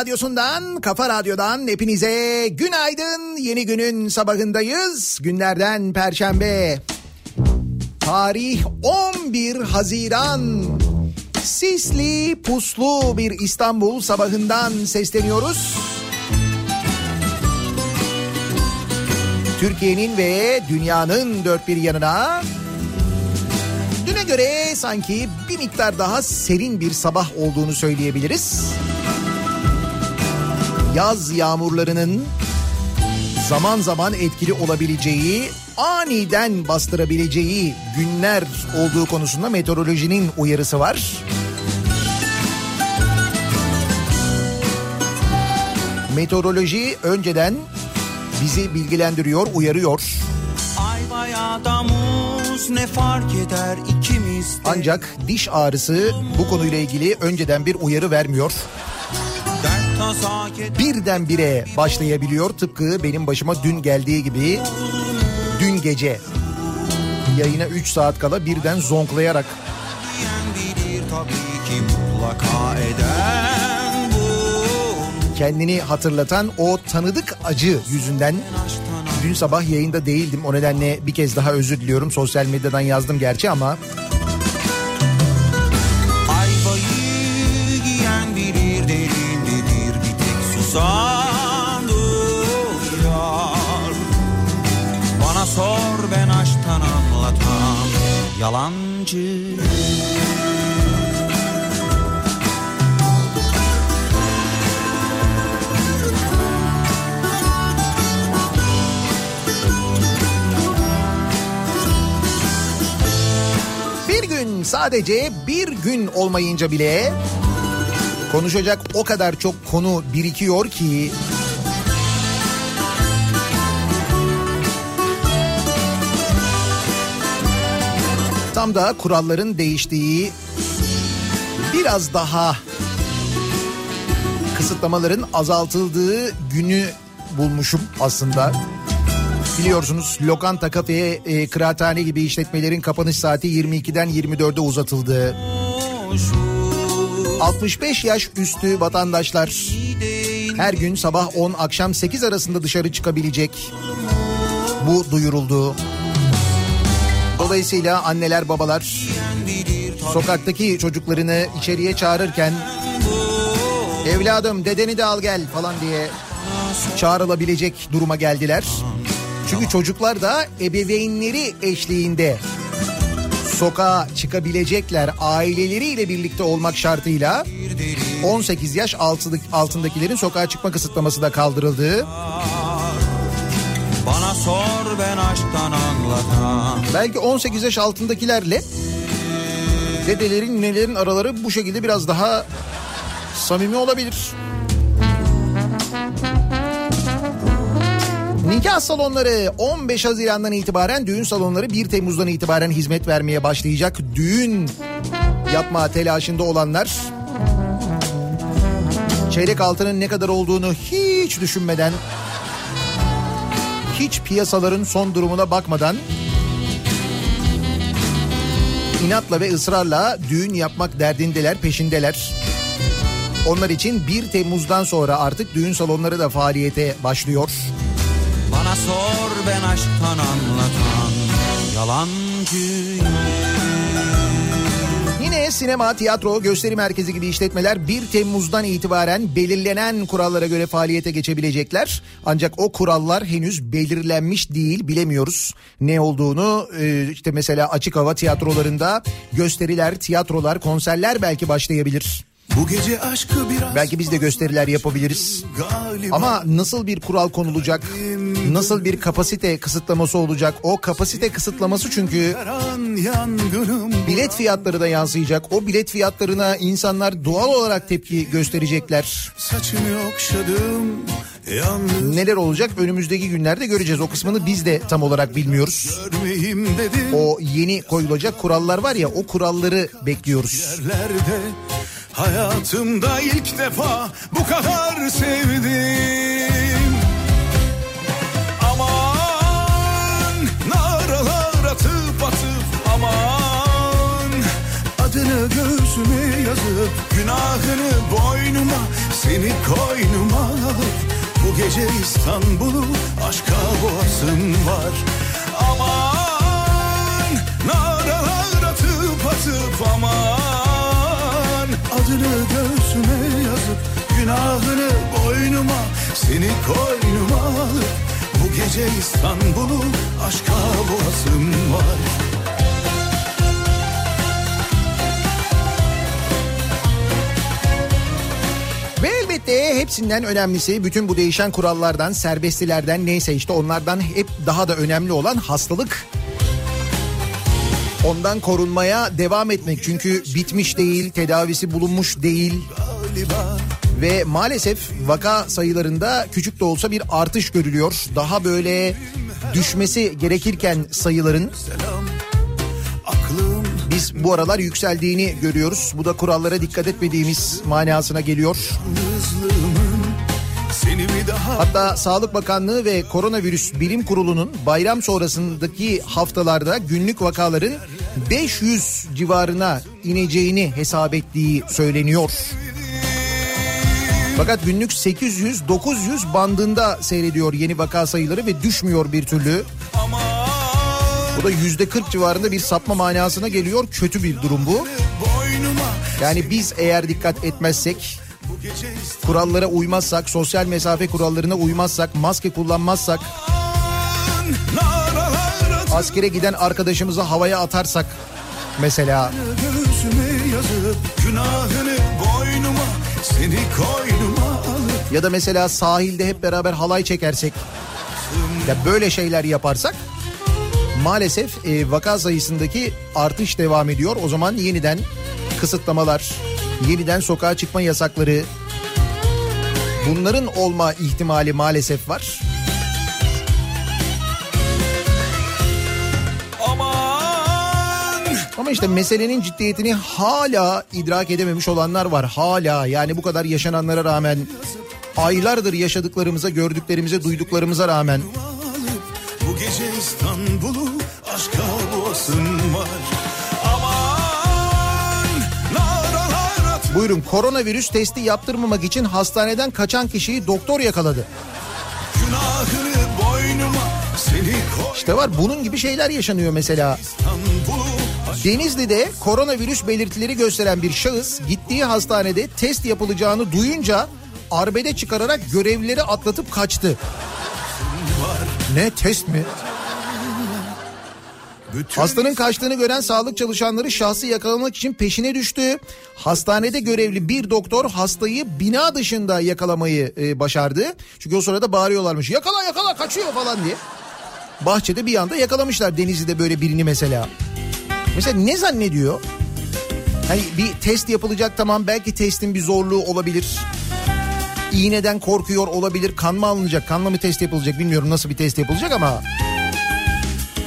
radyosundan, kafa radyodan hepinize günaydın. Yeni günün sabahındayız. Günlerden perşembe. Tarih 11 Haziran. Sisli, puslu bir İstanbul sabahından sesleniyoruz. Türkiye'nin ve dünyanın dört bir yanına göre sanki bir miktar daha serin bir sabah olduğunu söyleyebiliriz. Yaz yağmurlarının zaman zaman etkili olabileceği, aniden bastırabileceği günler olduğu konusunda meteorolojinin uyarısı var. Meteoroloji önceden bizi bilgilendiriyor, uyarıyor. Ay bayağı da muz ne fark eder ikimiz. Ancak diş ağrısı bu konuyla ilgili önceden bir uyarı vermiyor. Birdenbire başlayabiliyor tıpkı benim başıma dün geldiği gibi. Dün gece yayına 3 saat kala birden zonklayarak kendini hatırlatan o tanıdık acı yüzünden dün sabah yayında değildim. O nedenle bir kez daha özür diliyorum. Sosyal medyadan yazdım gerçi ama duyar. Bana sor ben aşktan anlatan yalancı. bir gün sadece bir gün olmayınca bile konuşacak o kadar çok konu birikiyor ki tam da kuralların değiştiği biraz daha kısıtlamaların azaltıldığı günü bulmuşum aslında. Biliyorsunuz lokanta, kafe, e, kıraathane gibi işletmelerin kapanış saati 22'den 24'e uzatıldı. 65 yaş üstü vatandaşlar her gün sabah 10 akşam 8 arasında dışarı çıkabilecek. Bu duyuruldu. Dolayısıyla anneler babalar sokaktaki çocuklarını içeriye çağırırken evladım dedeni de al gel falan diye çağrılabilecek duruma geldiler. Çünkü çocuklar da ebeveynleri eşliğinde sokağa çıkabilecekler aileleriyle birlikte olmak şartıyla 18 yaş altındaki- altındakilerin sokağa çıkma kısıtlaması da kaldırıldı. Bana sor ben aşktan anlatan. Belki 18 yaş altındakilerle dedelerin ninelerin araları bu şekilde biraz daha samimi olabilir. Nikah salonları 15 Haziran'dan itibaren düğün salonları 1 Temmuz'dan itibaren hizmet vermeye başlayacak. Düğün yapma telaşında olanlar çeyrek altının ne kadar olduğunu hiç düşünmeden hiç piyasaların son durumuna bakmadan inatla ve ısrarla düğün yapmak derdindeler, peşindeler. Onlar için 1 Temmuz'dan sonra artık düğün salonları da faaliyete başlıyor. Bana sor ben aşktan anlatan yalancı. Yine sinema, tiyatro, gösteri merkezi gibi işletmeler 1 Temmuz'dan itibaren belirlenen kurallara göre faaliyete geçebilecekler. Ancak o kurallar henüz belirlenmiş değil, bilemiyoruz ne olduğunu. Ee, işte mesela açık hava tiyatrolarında gösteriler, tiyatrolar, konserler belki başlayabilir. Bu gece aşkı biraz Belki biz de gösteriler yapabiliriz. galiba Ama nasıl bir kural konulacak? Nasıl bir kapasite kısıtlaması olacak? O kapasite kısıtlaması çünkü bilet fiyatları da yansıyacak. O bilet fiyatlarına insanlar doğal olarak tepki gösterecekler. saçını okşadım Neler olacak önümüzdeki günlerde göreceğiz. O kısmını biz de tam olarak bilmiyoruz. O yeni koyulacak kurallar var ya o kuralları bekliyoruz. yerlerde hayatımda ilk defa bu kadar sevdim. Aman naralar atıp atıp aman. Adını göğsüme yazıp günahını boynuma seni koynuma alıp bu gece İstanbul'u aşka boğasım var. Aman naralar atıp atıp aman adını göğsüme yazıp günahını boynuma seni koynuma alıp bu gece İstanbul'u aşka boğasım var Ve elbette hepsinden önemlisi bütün bu değişen kurallardan, serbestilerden neyse işte onlardan hep daha da önemli olan hastalık. Ondan korunmaya devam etmek çünkü bitmiş değil, tedavisi bulunmuş değil ve maalesef vaka sayılarında küçük de olsa bir artış görülüyor. Daha böyle düşmesi gerekirken sayıların biz bu aralar yükseldiğini görüyoruz. Bu da kurallara dikkat etmediğimiz manasına geliyor. Daha Hatta Sağlık Bakanlığı ve Koronavirüs Bilim Kurulu'nun bayram sonrasındaki haftalarda günlük vakaların 500 civarına ineceğini hesap ettiği söyleniyor. Fakat günlük 800-900 bandında seyrediyor yeni vaka sayıları ve düşmüyor bir türlü. Bu da yüzde 40 civarında bir sapma manasına geliyor. Kötü bir durum bu. Yani biz eğer dikkat etmezsek, kurallara uymazsak, sosyal mesafe kurallarına uymazsak, maske kullanmazsak, askere giden arkadaşımızı havaya atarsak mesela ya da mesela sahilde hep beraber halay çekersek ya böyle şeyler yaparsak maalesef e, vaka sayısındaki artış devam ediyor. O zaman yeniden kısıtlamalar, yeniden sokağa çıkma yasakları bunların olma ihtimali maalesef var. aman Ama işte meselenin ciddiyetini hala idrak edememiş olanlar var. Hala yani bu kadar yaşananlara rağmen aylardır yaşadıklarımıza, gördüklerimize, duyduklarımıza rağmen bu gece İstanbul'u buyurun koronavirüs testi yaptırmamak için hastaneden kaçan kişiyi doktor yakaladı. boynuma İşte var bunun gibi şeyler yaşanıyor mesela. Denizli'de koronavirüs belirtileri gösteren bir şahıs gittiği hastanede test yapılacağını duyunca arbede çıkararak görevlileri atlatıp kaçtı. Ne test mi? Bütün Hastanın kaçtığını gören sağlık çalışanları şahsı yakalamak için peşine düştü. Hastanede görevli bir doktor hastayı bina dışında yakalamayı e, başardı. Çünkü o sırada bağırıyorlarmış yakala yakala kaçıyor falan diye. Bahçede bir anda yakalamışlar Denizli'de böyle birini mesela. Mesela ne zannediyor? Hani bir test yapılacak tamam belki testin bir zorluğu olabilir. İğneden korkuyor olabilir. Kan mı alınacak? Kanla mı test yapılacak bilmiyorum nasıl bir test yapılacak ama.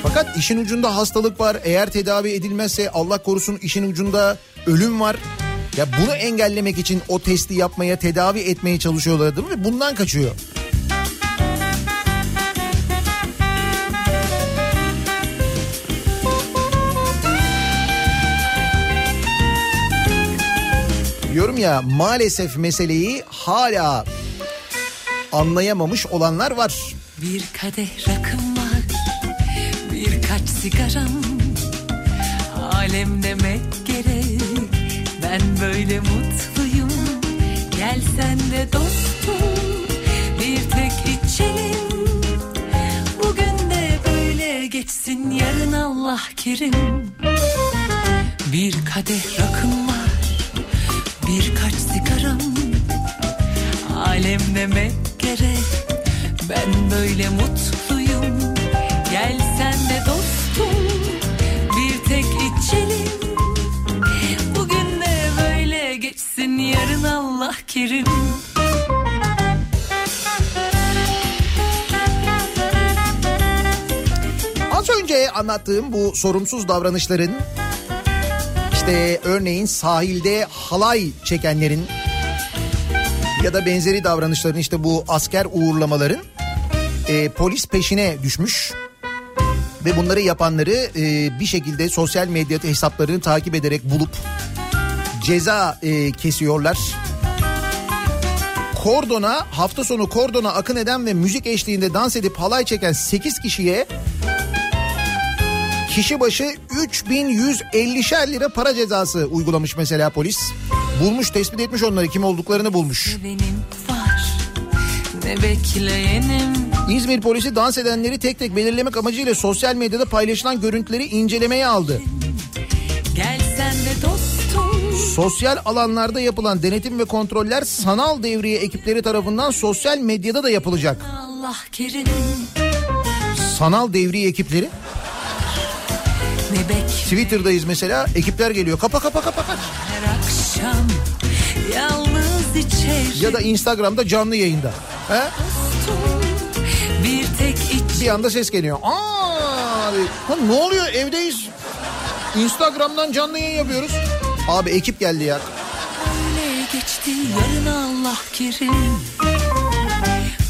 Fakat işin ucunda hastalık var. Eğer tedavi edilmezse Allah korusun işin ucunda ölüm var. Ya bunu engellemek için o testi yapmaya, tedavi etmeye çalışıyorlar değil mi? Bundan kaçıyor. Diyorum ya maalesef meseleyi hala anlayamamış olanlar var. Bir kadeh rakım sigaram. Alem demek gerek. Ben böyle mutluyum. Gel sen de dostum. Bir tek içelim Bugün de böyle geçsin. Yarın Allah kerim. Bir kadeh rakım var. Birkaç sigaram. Alem demek gerek. Ben böyle mutluyum. Gel geçsin Yarın Allah kerim. Az önce anlattığım bu sorumsuz davranışların işte örneğin sahilde halay çekenlerin ya da benzeri davranışların işte bu asker uğurlamaların e, polis peşine düşmüş ve bunları yapanları e, bir şekilde sosyal medya hesaplarını takip ederek bulup ceza e, kesiyorlar. Kordona hafta sonu kordona akın eden ve müzik eşliğinde dans edip halay çeken 8 kişiye kişi başı 3150'şer lira para cezası uygulamış mesela polis. Bulmuş tespit etmiş onları kim olduklarını bulmuş. Ne benim var Ne bekleyenim İzmir polisi dans edenleri tek tek belirlemek amacıyla sosyal medyada paylaşılan görüntüleri incelemeye aldı. Gel Sosyal alanlarda yapılan denetim ve kontroller sanal devriye ekipleri tarafından sosyal medyada da yapılacak. Allah kerim Sanal devriye ekipleri Ne bek Twitter'dayız mesela ekipler geliyor kapa kapa kapa kapa. her akşam Yalnız içerim Ya da Instagram'da canlı yayında. He? Bir tek iç Bir anda ses geliyor. Aa, ha, ne oluyor evdeyiz. Instagram'dan canlı yayın yapıyoruz. Abi ekip geldi ya. Öyle geçti yarın Allah kerim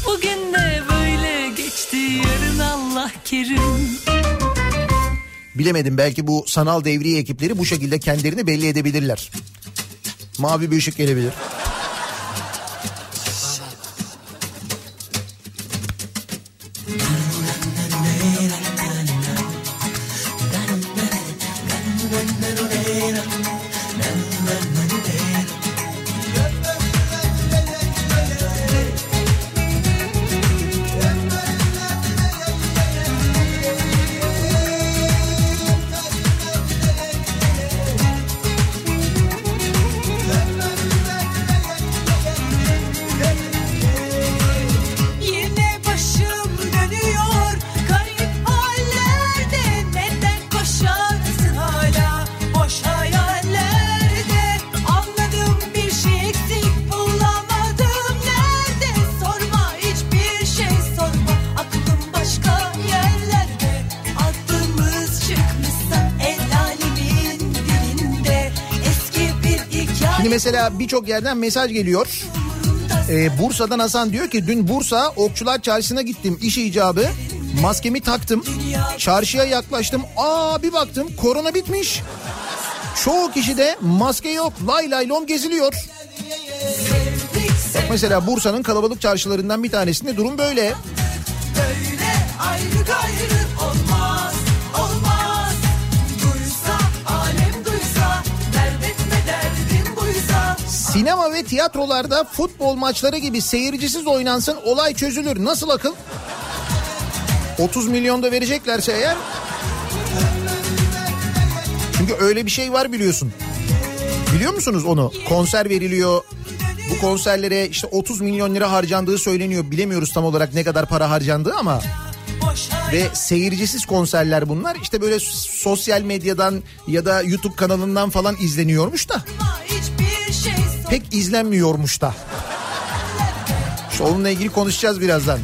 Bugün de böyle geçti yarın Allah kerim Bilemedim belki bu sanal devriye ekipleri bu şekilde kendilerini belli edebilirler. Mavi bir ışık gelebilir. Birçok yerden mesaj geliyor. Ee, Bursa'dan Hasan diyor ki dün Bursa Okçular Çarşısı'na gittim iş icabı. Maskemi taktım. Çarşıya yaklaştım. Aa bir baktım korona bitmiş. Çoğu kişi de maske yok. Lay lay lom geziliyor. Bak mesela Bursa'nın kalabalık çarşılarından bir tanesinde durum böyle. Böyle ayrı gayrı Sinema ve tiyatrolarda futbol maçları gibi seyircisiz oynansın olay çözülür. Nasıl akıl? 30 milyon da vereceklerse eğer. Çünkü öyle bir şey var biliyorsun. Biliyor musunuz onu? Konser veriliyor. Bu konserlere işte 30 milyon lira harcandığı söyleniyor. Bilemiyoruz tam olarak ne kadar para harcandığı ama. Ve seyircisiz konserler bunlar. İşte böyle sosyal medyadan ya da YouTube kanalından falan izleniyormuş da. Pek izlenmiyormuş da. İşte onunla ilgili konuşacağız birazdan.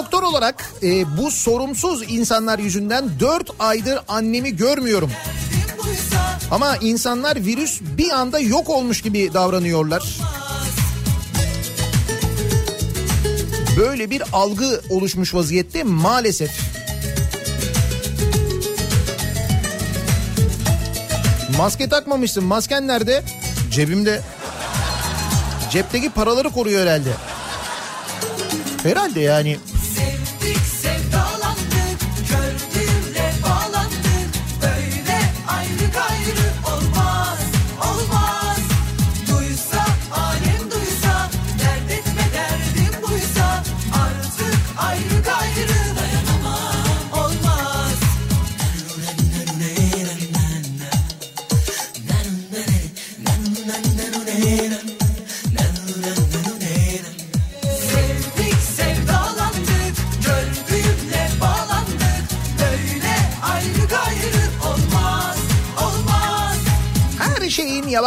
Doktor olarak e, bu sorumsuz insanlar yüzünden 4 aydır annemi görmüyorum. Ama insanlar virüs bir anda yok olmuş gibi davranıyorlar. Böyle bir algı oluşmuş vaziyette maalesef. Maske takmamışsın. Masken nerede? Cebimde. Cepteki paraları koruyor herhalde. Herhalde yani.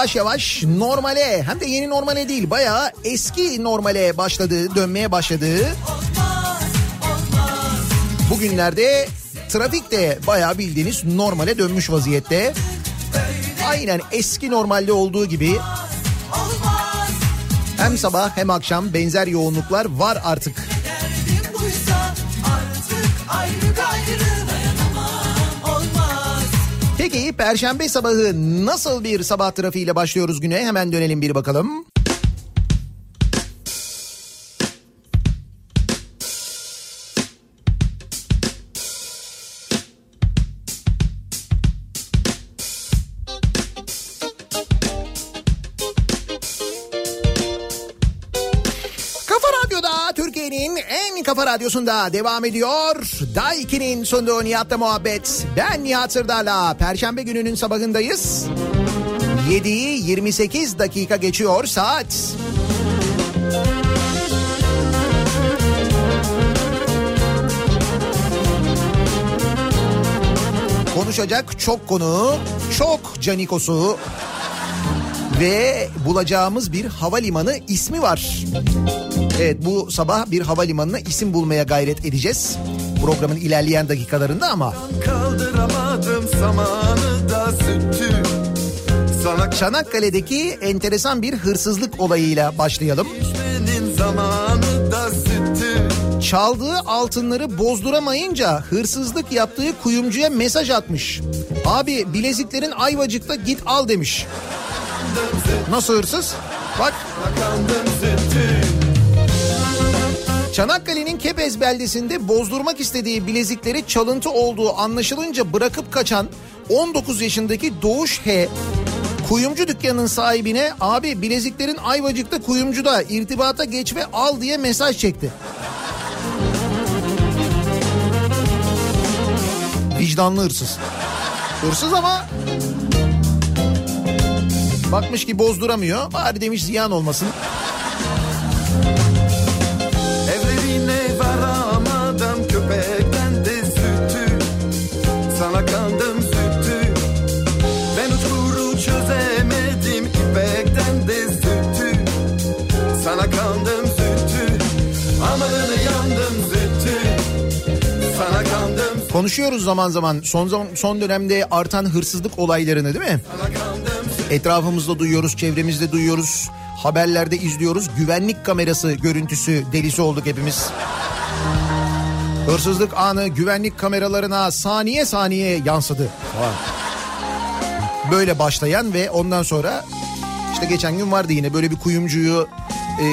Yavaş yavaş normale hem de yeni normale değil bayağı eski normale başladığı, dönmeye başladığı bugünlerde trafik de bayağı bildiğiniz normale dönmüş vaziyette. Aynen eski normalde olduğu gibi hem sabah hem akşam benzer yoğunluklar var artık. derdim buysa artık ayrı Peki perşembe sabahı nasıl bir sabah trafiğiyle başlıyoruz güne hemen dönelim bir bakalım. Radyosunda devam ediyor. Daiki'nin sunduğu Nihat'la muhabbet. Ben Nihat Sırdar'la Perşembe gününün sabahındayız. 7'yi 28 dakika geçiyor saat. Konuşacak çok konu, çok canikosu ve bulacağımız bir havalimanı ismi var. Evet bu sabah bir havalimanına isim bulmaya gayret edeceğiz. Programın ilerleyen dakikalarında ama Kaldıramadım zamanı da sütü Sana Çanakkale'deki enteresan bir hırsızlık olayıyla başlayalım. Çaldığı altınları bozduramayınca hırsızlık yaptığı kuyumcuya mesaj atmış. Abi bileziklerin Ayvacık'ta git al demiş. Nasıl hırsız? Bak Kandım sütü Çanakkale'nin Kepez beldesinde bozdurmak istediği bilezikleri çalıntı olduğu anlaşılınca bırakıp kaçan 19 yaşındaki Doğuş H. Kuyumcu dükkanının sahibine abi bileziklerin Ayvacık'ta kuyumcuda irtibata geç ve al diye mesaj çekti. Vicdanlı hırsız. Hırsız ama bakmış ki bozduramıyor. Bari demiş ziyan olmasın. Konuşuyoruz zaman zaman son zaman, son dönemde artan hırsızlık olaylarını değil mi? Etrafımızda duyuyoruz, çevremizde duyuyoruz. Haberlerde izliyoruz. Güvenlik kamerası görüntüsü delisi olduk hepimiz. Hırsızlık anı güvenlik kameralarına saniye saniye yansıdı. Böyle başlayan ve ondan sonra işte geçen gün vardı yine böyle bir kuyumcuyu e,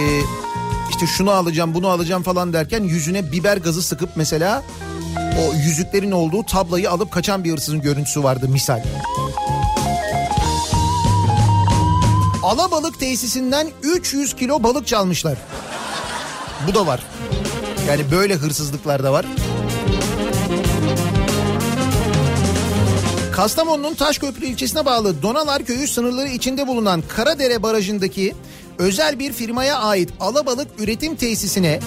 işte şunu alacağım bunu alacağım falan derken yüzüne biber gazı sıkıp mesela o yüzüklerin olduğu tablayı alıp kaçan bir hırsızın görüntüsü vardı misal. Alabalık tesisinden 300 kilo balık çalmışlar. Bu da var. Yani böyle hırsızlıklar da var. Kastamonu'nun Taşköprü ilçesine bağlı Donalar Köyü sınırları içinde bulunan Karadere Barajı'ndaki özel bir firmaya ait alabalık üretim tesisine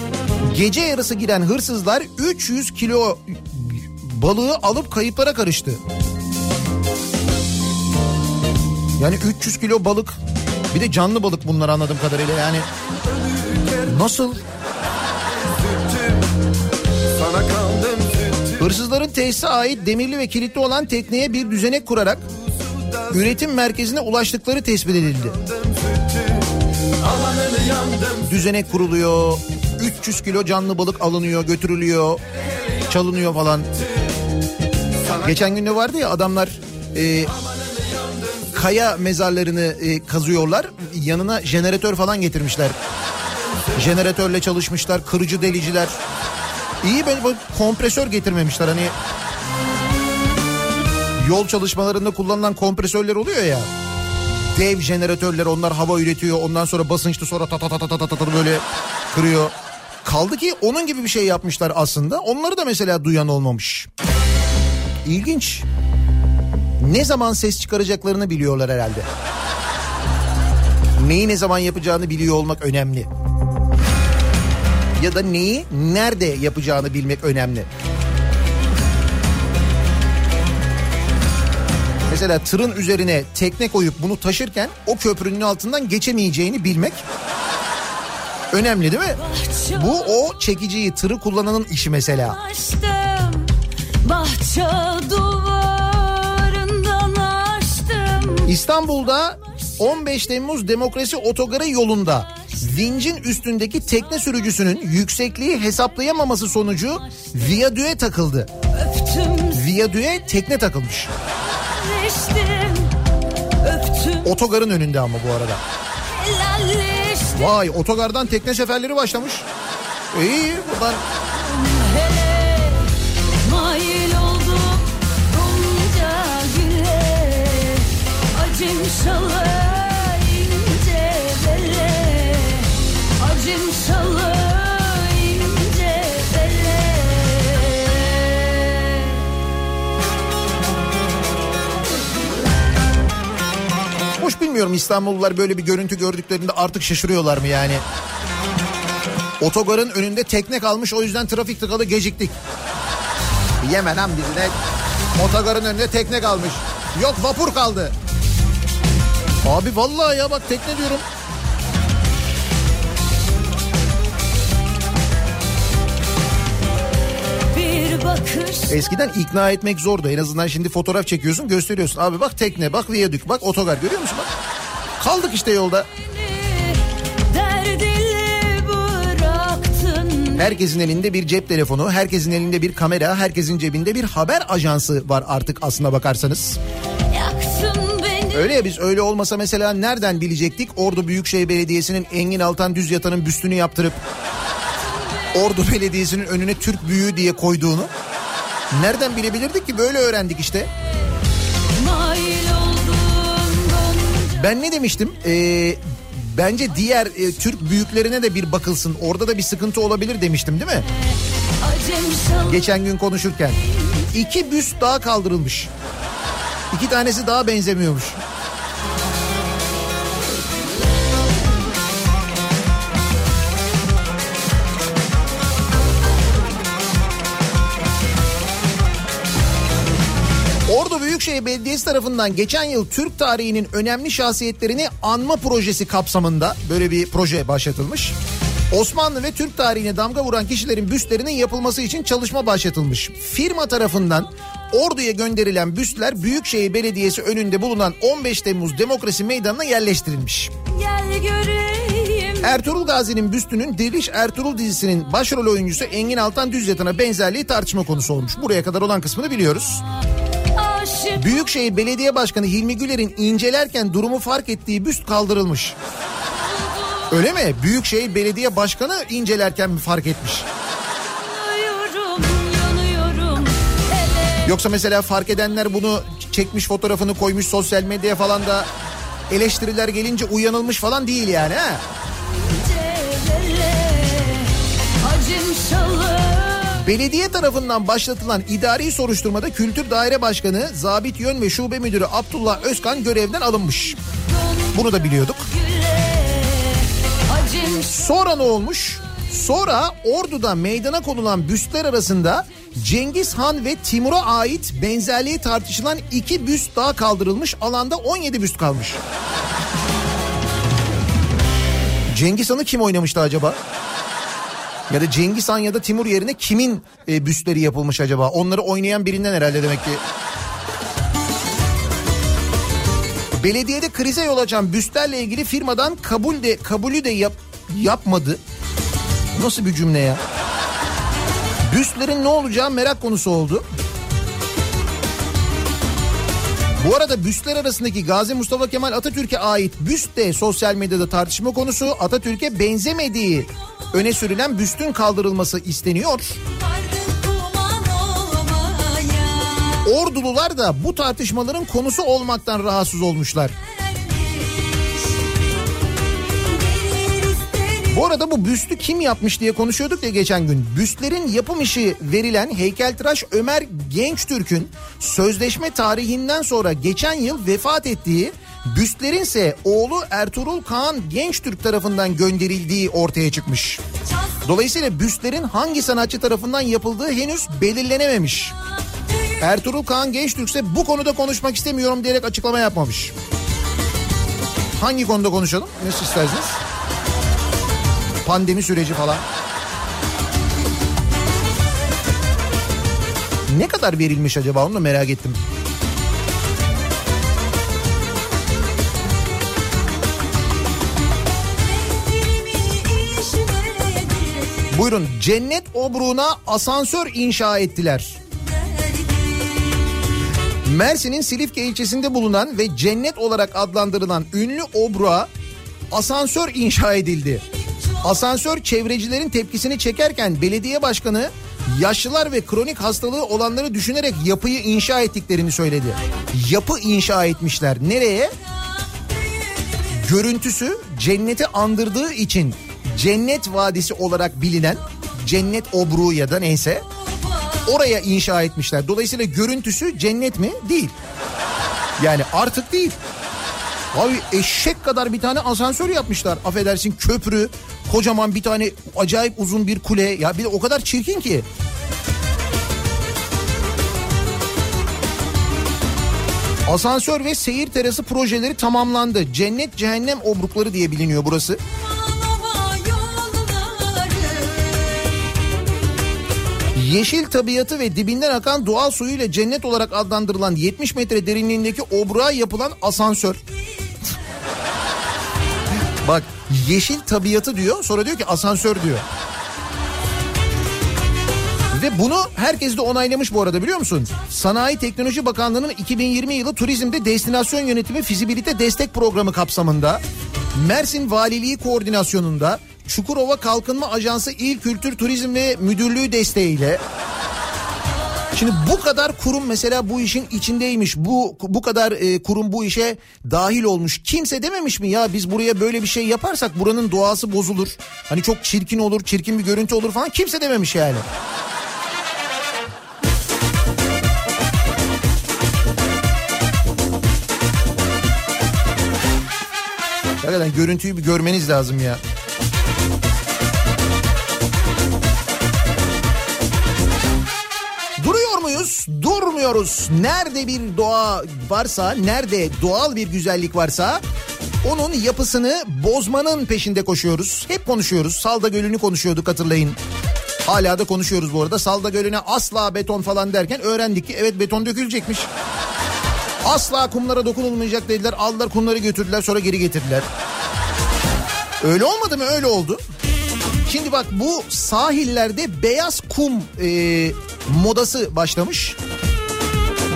gece yarısı giren hırsızlar 300 kilo balığı alıp kayıplara karıştı. Yani 300 kilo balık bir de canlı balık bunlar anladığım kadarıyla yani nasıl hırsızların tesise ait demirli ve kilitli olan tekneye bir düzenek kurarak üretim merkezine ulaştıkları tespit edildi. Düzenek kuruluyor 300 kilo canlı balık alınıyor götürülüyor çalınıyor falan. Geçen gün de vardı ya adamlar e, kaya mezarlarını e, kazıyorlar yanına jeneratör falan getirmişler. Jeneratörle çalışmışlar kırıcı deliciler. İyi böyle böyle kompresör getirmemişler hani yol çalışmalarında kullanılan kompresörler oluyor ya. Dev jeneratörler onlar hava üretiyor ondan sonra basınçlı sonra ta ta ta ta ta ta böyle kırıyor. Kaldı ki onun gibi bir şey yapmışlar aslında. Onları da mesela duyan olmamış. İlginç. Ne zaman ses çıkaracaklarını biliyorlar herhalde. Neyi ne zaman yapacağını biliyor olmak önemli. Ya da neyi nerede yapacağını bilmek önemli. Mesela tırın üzerine tekne koyup bunu taşırken o köprünün altından geçemeyeceğini bilmek önemli değil mi? Bu o çekiciyi tırı kullananın işi mesela. İstanbul'da 15 Temmuz Demokrasi Otogarı yolunda vincin üstündeki tekne sürücüsünün yüksekliği hesaplayamaması sonucu viyadüğe takıldı. Viyadüğe tekne takılmış. Otogarın önünde ama bu arada. Vay otogardan tekne seferleri başlamış. İyi buradan mail oldum güle acım hoş Bilmiyorum İstanbullular böyle bir görüntü gördüklerinde artık şaşırıyorlar mı yani? Otogarın önünde tekne kalmış o yüzden trafik tıkalı geciktik. Yemen ham bizine otogarın önünde tekne kalmış. Yok vapur kaldı. Abi vallahi ya bak tekne diyorum. Eskiden ikna etmek zordu. En azından şimdi fotoğraf çekiyorsun gösteriyorsun. Abi bak tekne bak viyadük bak otogar görüyor musun bak. Kaldık işte yolda. Herkesin elinde bir cep telefonu, herkesin elinde bir kamera, herkesin cebinde bir haber ajansı var artık aslına bakarsanız. Öyle ya biz öyle olmasa mesela nereden bilecektik Ordu Büyükşehir Belediyesi'nin Engin Altan Düz Yatan'ın büstünü yaptırıp Ordu Belediyesi'nin önüne Türk büyüğü diye koyduğunu. Nereden bilebilirdik ki böyle öğrendik işte. Ben ne demiştim? Ee, bence diğer e, Türk büyüklerine de bir bakılsın. Orada da bir sıkıntı olabilir demiştim değil mi? Geçen gün konuşurken. İki büst daha kaldırılmış. İki tanesi daha benzemiyormuş. Büyükşehir Belediyesi tarafından geçen yıl Türk tarihinin önemli şahsiyetlerini anma projesi kapsamında böyle bir proje başlatılmış. Osmanlı ve Türk tarihine damga vuran kişilerin büstlerinin yapılması için çalışma başlatılmış. Firma tarafından Ordu'ya gönderilen büstler Büyükşehir Belediyesi önünde bulunan 15 Temmuz Demokrasi Meydanı'na yerleştirilmiş. Ertuğrul Gazi'nin büstünün Diriliş Ertuğrul dizisinin başrol oyuncusu Engin Altan Düz Yatan'a benzerliği tartışma konusu olmuş. Buraya kadar olan kısmını biliyoruz. aşık Büyükşehir Belediye Başkanı Hilmi Güler'in incelerken durumu fark ettiği büst kaldırılmış. Öyle mi? Büyükşehir Belediye Başkanı incelerken mi fark etmiş? Yoksa mesela fark edenler bunu çekmiş fotoğrafını koymuş sosyal medyaya falan da eleştiriler gelince uyanılmış falan değil yani ha? Belediye tarafından başlatılan idari soruşturmada Kültür Daire Başkanı Zabit Yön ve Şube Müdürü Abdullah Özkan görevden alınmış. Bunu da biliyorduk. Sonra ne olmuş? Sonra Ordu'da meydana konulan büstler arasında Cengiz Han ve Timur'a ait benzerliği tartışılan iki büst daha kaldırılmış. Alanda 17 büst kalmış. Cengiz Han'ı kim oynamıştı acaba? Ya da Cengiz Han ya da Timur yerine kimin e, büstleri yapılmış acaba? Onları oynayan birinden herhalde demek ki. Belediyede krize yol açan büstlerle ilgili firmadan kabul de kabulü de yap, yapmadı. Nasıl bir cümle ya? Büstlerin ne olacağı merak konusu oldu. Bu arada büstler arasındaki Gazi Mustafa Kemal Atatürk'e ait büst de sosyal medyada tartışma konusu. Atatürk'e benzemediği öne sürülen büstün kaldırılması isteniyor. Ordulular da bu tartışmaların konusu olmaktan rahatsız olmuşlar. Bu arada bu büstü kim yapmış diye konuşuyorduk ya geçen gün. Büstlerin yapım işi verilen heykeltıraş Ömer Gençtürk'ün sözleşme tarihinden sonra geçen yıl vefat ettiği büstlerin ise oğlu Ertuğrul Kaan Gençtürk tarafından gönderildiği ortaya çıkmış. Dolayısıyla büstlerin hangi sanatçı tarafından yapıldığı henüz belirlenememiş. Ertuğrul Kaan Gençtürk ise bu konuda konuşmak istemiyorum diyerek açıklama yapmamış. Hangi konuda konuşalım? Nasıl isterseniz? Pandemi süreci falan. Ne kadar verilmiş acaba onu da merak ettim. Buyurun cennet obruğuna asansör inşa ettiler. Mersin'in Silifke ilçesinde bulunan ve cennet olarak adlandırılan ünlü obruğa asansör inşa edildi. Asansör çevrecilerin tepkisini çekerken belediye başkanı yaşlılar ve kronik hastalığı olanları düşünerek yapıyı inşa ettiklerini söyledi. Yapı inşa etmişler. Nereye? Görüntüsü cenneti andırdığı için cennet vadisi olarak bilinen cennet obruğu ya da neyse oraya inşa etmişler. Dolayısıyla görüntüsü cennet mi? Değil. Yani artık değil. Abi eşek kadar bir tane asansör yapmışlar. Affedersin köprü, kocaman bir tane acayip uzun bir kule. Ya bir de o kadar çirkin ki. Asansör ve seyir terası projeleri tamamlandı. Cennet cehennem obrukları diye biliniyor burası. Yeşil tabiatı ve dibinden akan doğal suyuyla cennet olarak adlandırılan 70 metre derinliğindeki obruğa yapılan asansör. Bak yeşil tabiatı diyor sonra diyor ki asansör diyor. Ve bunu herkes de onaylamış bu arada biliyor musun? Sanayi Teknoloji Bakanlığı'nın 2020 yılı turizmde destinasyon yönetimi fizibilite destek programı kapsamında Mersin Valiliği koordinasyonunda Çukurova Kalkınma Ajansı İl Kültür Turizm ve Müdürlüğü desteğiyle Şimdi bu kadar kurum mesela bu işin içindeymiş. Bu bu kadar e, kurum bu işe dahil olmuş. Kimse dememiş mi ya biz buraya böyle bir şey yaparsak buranın doğası bozulur. Hani çok çirkin olur, çirkin bir görüntü olur falan. Kimse dememiş yani. Hakikaten görüntüyü bir görmeniz lazım ya. Muyuz? Durmuyoruz. Nerede bir doğa varsa, nerede doğal bir güzellik varsa onun yapısını bozmanın peşinde koşuyoruz. Hep konuşuyoruz. Salda Gölü'nü konuşuyorduk hatırlayın. Hala da konuşuyoruz bu arada. Salda Gölü'ne asla beton falan derken öğrendik ki evet beton dökülecekmiş. Asla kumlara dokunulmayacak dediler. Aldılar kumları götürdüler sonra geri getirdiler. Öyle olmadı mı? Öyle oldu. Şimdi bak bu sahillerde beyaz kum e, modası başlamış.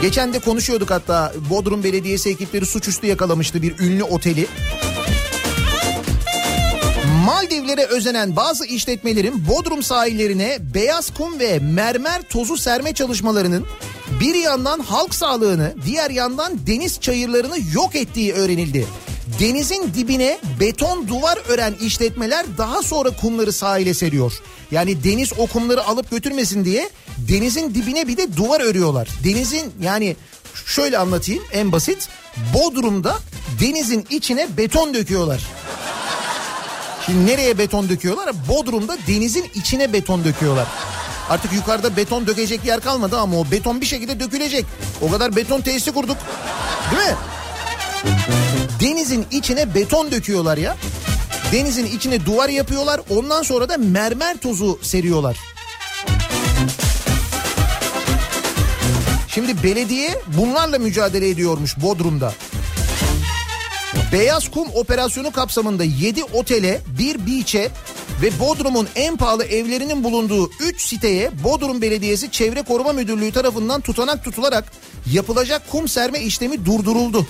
Geçen de konuşuyorduk hatta Bodrum Belediyesi ekipleri suçüstü yakalamıştı bir ünlü oteli. Maldivlere özenen bazı işletmelerin Bodrum sahillerine beyaz kum ve mermer tozu serme çalışmalarının bir yandan halk sağlığını diğer yandan deniz çayırlarını yok ettiği öğrenildi. Denizin dibine beton duvar ören işletmeler daha sonra kumları sahile seriyor. Yani deniz o kumları alıp götürmesin diye denizin dibine bir de duvar örüyorlar. Denizin yani şöyle anlatayım en basit. Bodrum'da denizin içine beton döküyorlar. Şimdi nereye beton döküyorlar? Bodrum'da denizin içine beton döküyorlar. Artık yukarıda beton dökecek yer kalmadı ama o beton bir şekilde dökülecek. O kadar beton tesisi kurduk. Değil mi? Denizin içine beton döküyorlar ya. Denizin içine duvar yapıyorlar. Ondan sonra da mermer tozu seriyorlar. Şimdi belediye bunlarla mücadele ediyormuş Bodrum'da. Beyaz kum operasyonu kapsamında 7 otele, bir beach'e ve Bodrum'un en pahalı evlerinin bulunduğu 3 siteye Bodrum Belediyesi Çevre Koruma Müdürlüğü tarafından tutanak tutularak yapılacak kum serme işlemi durduruldu.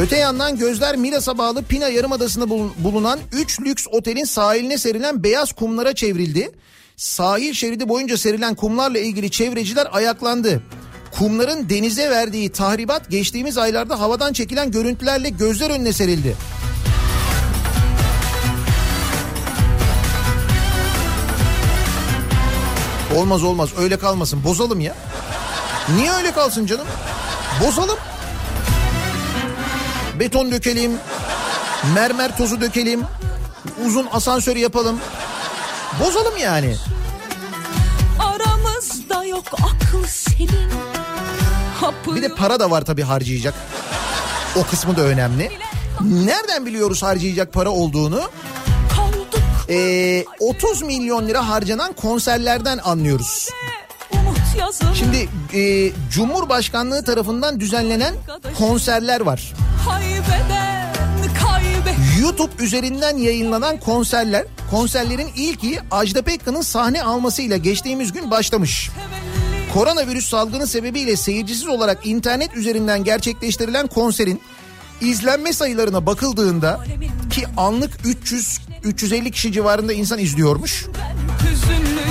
Öte yandan gözler Milas'a bağlı Pina Yarımadası'nda bul- bulunan 3 lüks otelin sahiline serilen beyaz kumlara çevrildi. Sahil şeridi boyunca serilen kumlarla ilgili çevreciler ayaklandı. Kumların denize verdiği tahribat geçtiğimiz aylarda havadan çekilen görüntülerle gözler önüne serildi. Olmaz olmaz öyle kalmasın bozalım ya. Niye öyle kalsın canım? Bozalım. Beton dökelim. Mermer tozu dökelim. Uzun asansör yapalım. Bozalım yani. Aramızda yok aklı senin Hapı Bir de para da var tabii harcayacak. O kısmı da önemli. Nereden biliyoruz harcayacak para olduğunu? Ee, 30 milyon lira harcanan konserlerden anlıyoruz. Şimdi e, Cumhurbaşkanlığı tarafından düzenlenen konserler var. YouTube üzerinden yayınlanan konserler, konserlerin ilki Ajda Pekkan'ın sahne almasıyla geçtiğimiz gün başlamış. Koronavirüs salgını sebebiyle seyircisiz olarak internet üzerinden gerçekleştirilen konserin izlenme sayılarına bakıldığında ki anlık 300 350 kişi civarında insan izliyormuş.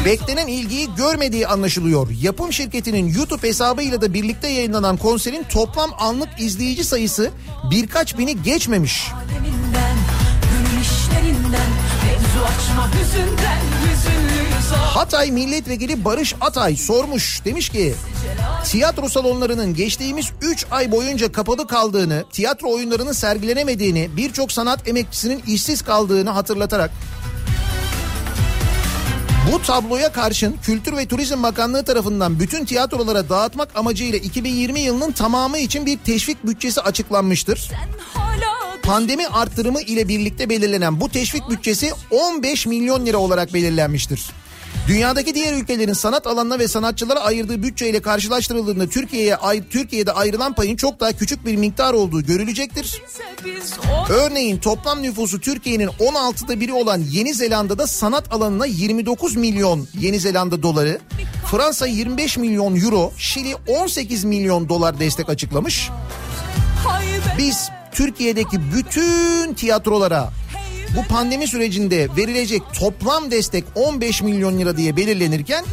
Beklenen ilgiyi görmediği anlaşılıyor. Yapım şirketinin YouTube hesabıyla da birlikte yayınlanan konserin toplam anlık izleyici sayısı birkaç bini geçmemiş. Hatay Milletvekili Barış Atay sormuş. Demiş ki tiyatro salonlarının geçtiğimiz 3 ay boyunca kapalı kaldığını, tiyatro oyunlarının sergilenemediğini, birçok sanat emekçisinin işsiz kaldığını hatırlatarak bu tabloya karşın Kültür ve Turizm Bakanlığı tarafından bütün tiyatrolara dağıtmak amacıyla 2020 yılının tamamı için bir teşvik bütçesi açıklanmıştır. Pandemi arttırımı ile birlikte belirlenen bu teşvik bütçesi 15 milyon lira olarak belirlenmiştir. Dünyadaki diğer ülkelerin sanat alanına ve sanatçılara ayırdığı bütçeyle karşılaştırıldığında Türkiye'ye ay- Türkiye'de ayrılan payın çok daha küçük bir miktar olduğu görülecektir. Örneğin toplam nüfusu Türkiye'nin 16'da biri olan Yeni Zelanda'da sanat alanına 29 milyon Yeni Zelanda doları, Fransa 25 milyon euro, Şili 18 milyon dolar destek açıklamış. Biz Türkiye'deki bütün tiyatrolara bu pandemi sürecinde verilecek toplam destek 15 milyon lira diye belirlenirken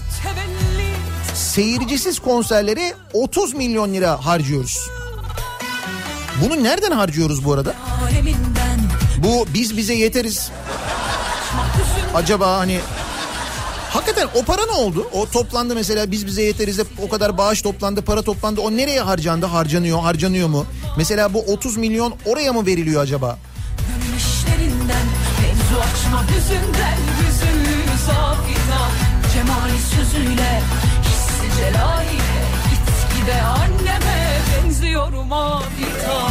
seyircisiz konserlere 30 milyon lira harcıyoruz. Bunu nereden harcıyoruz bu arada? Bu biz bize yeteriz. Acaba hani hakikaten o para ne oldu? O toplandı mesela biz bize yeteriz de o kadar bağış toplandı, para toplandı. O nereye harcandı? Harcanıyor, harcanıyor mu? Mesela bu 30 milyon oraya mı veriliyor acaba? Açma hüzünden hüzünlü zafita Cemali sözüyle hissi celaliyle git gide anneme benziyorum adeta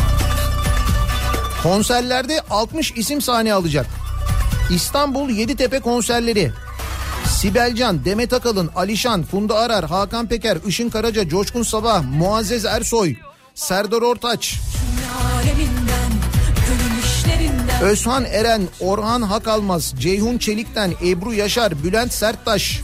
Konserlerde 60 isim sahne alacak. İstanbul Yeditepe konserleri. Sibel Can, Demet Akalın, Alişan, Funda Arar, Hakan Peker, Işın Karaca, Coşkun Sabah, Muazzez Ersoy, Serdar Ortaç, Özhan Eren, Orhan Hakalmaz, Ceyhun Çelik'ten, Ebru Yaşar, Bülent Serttaş,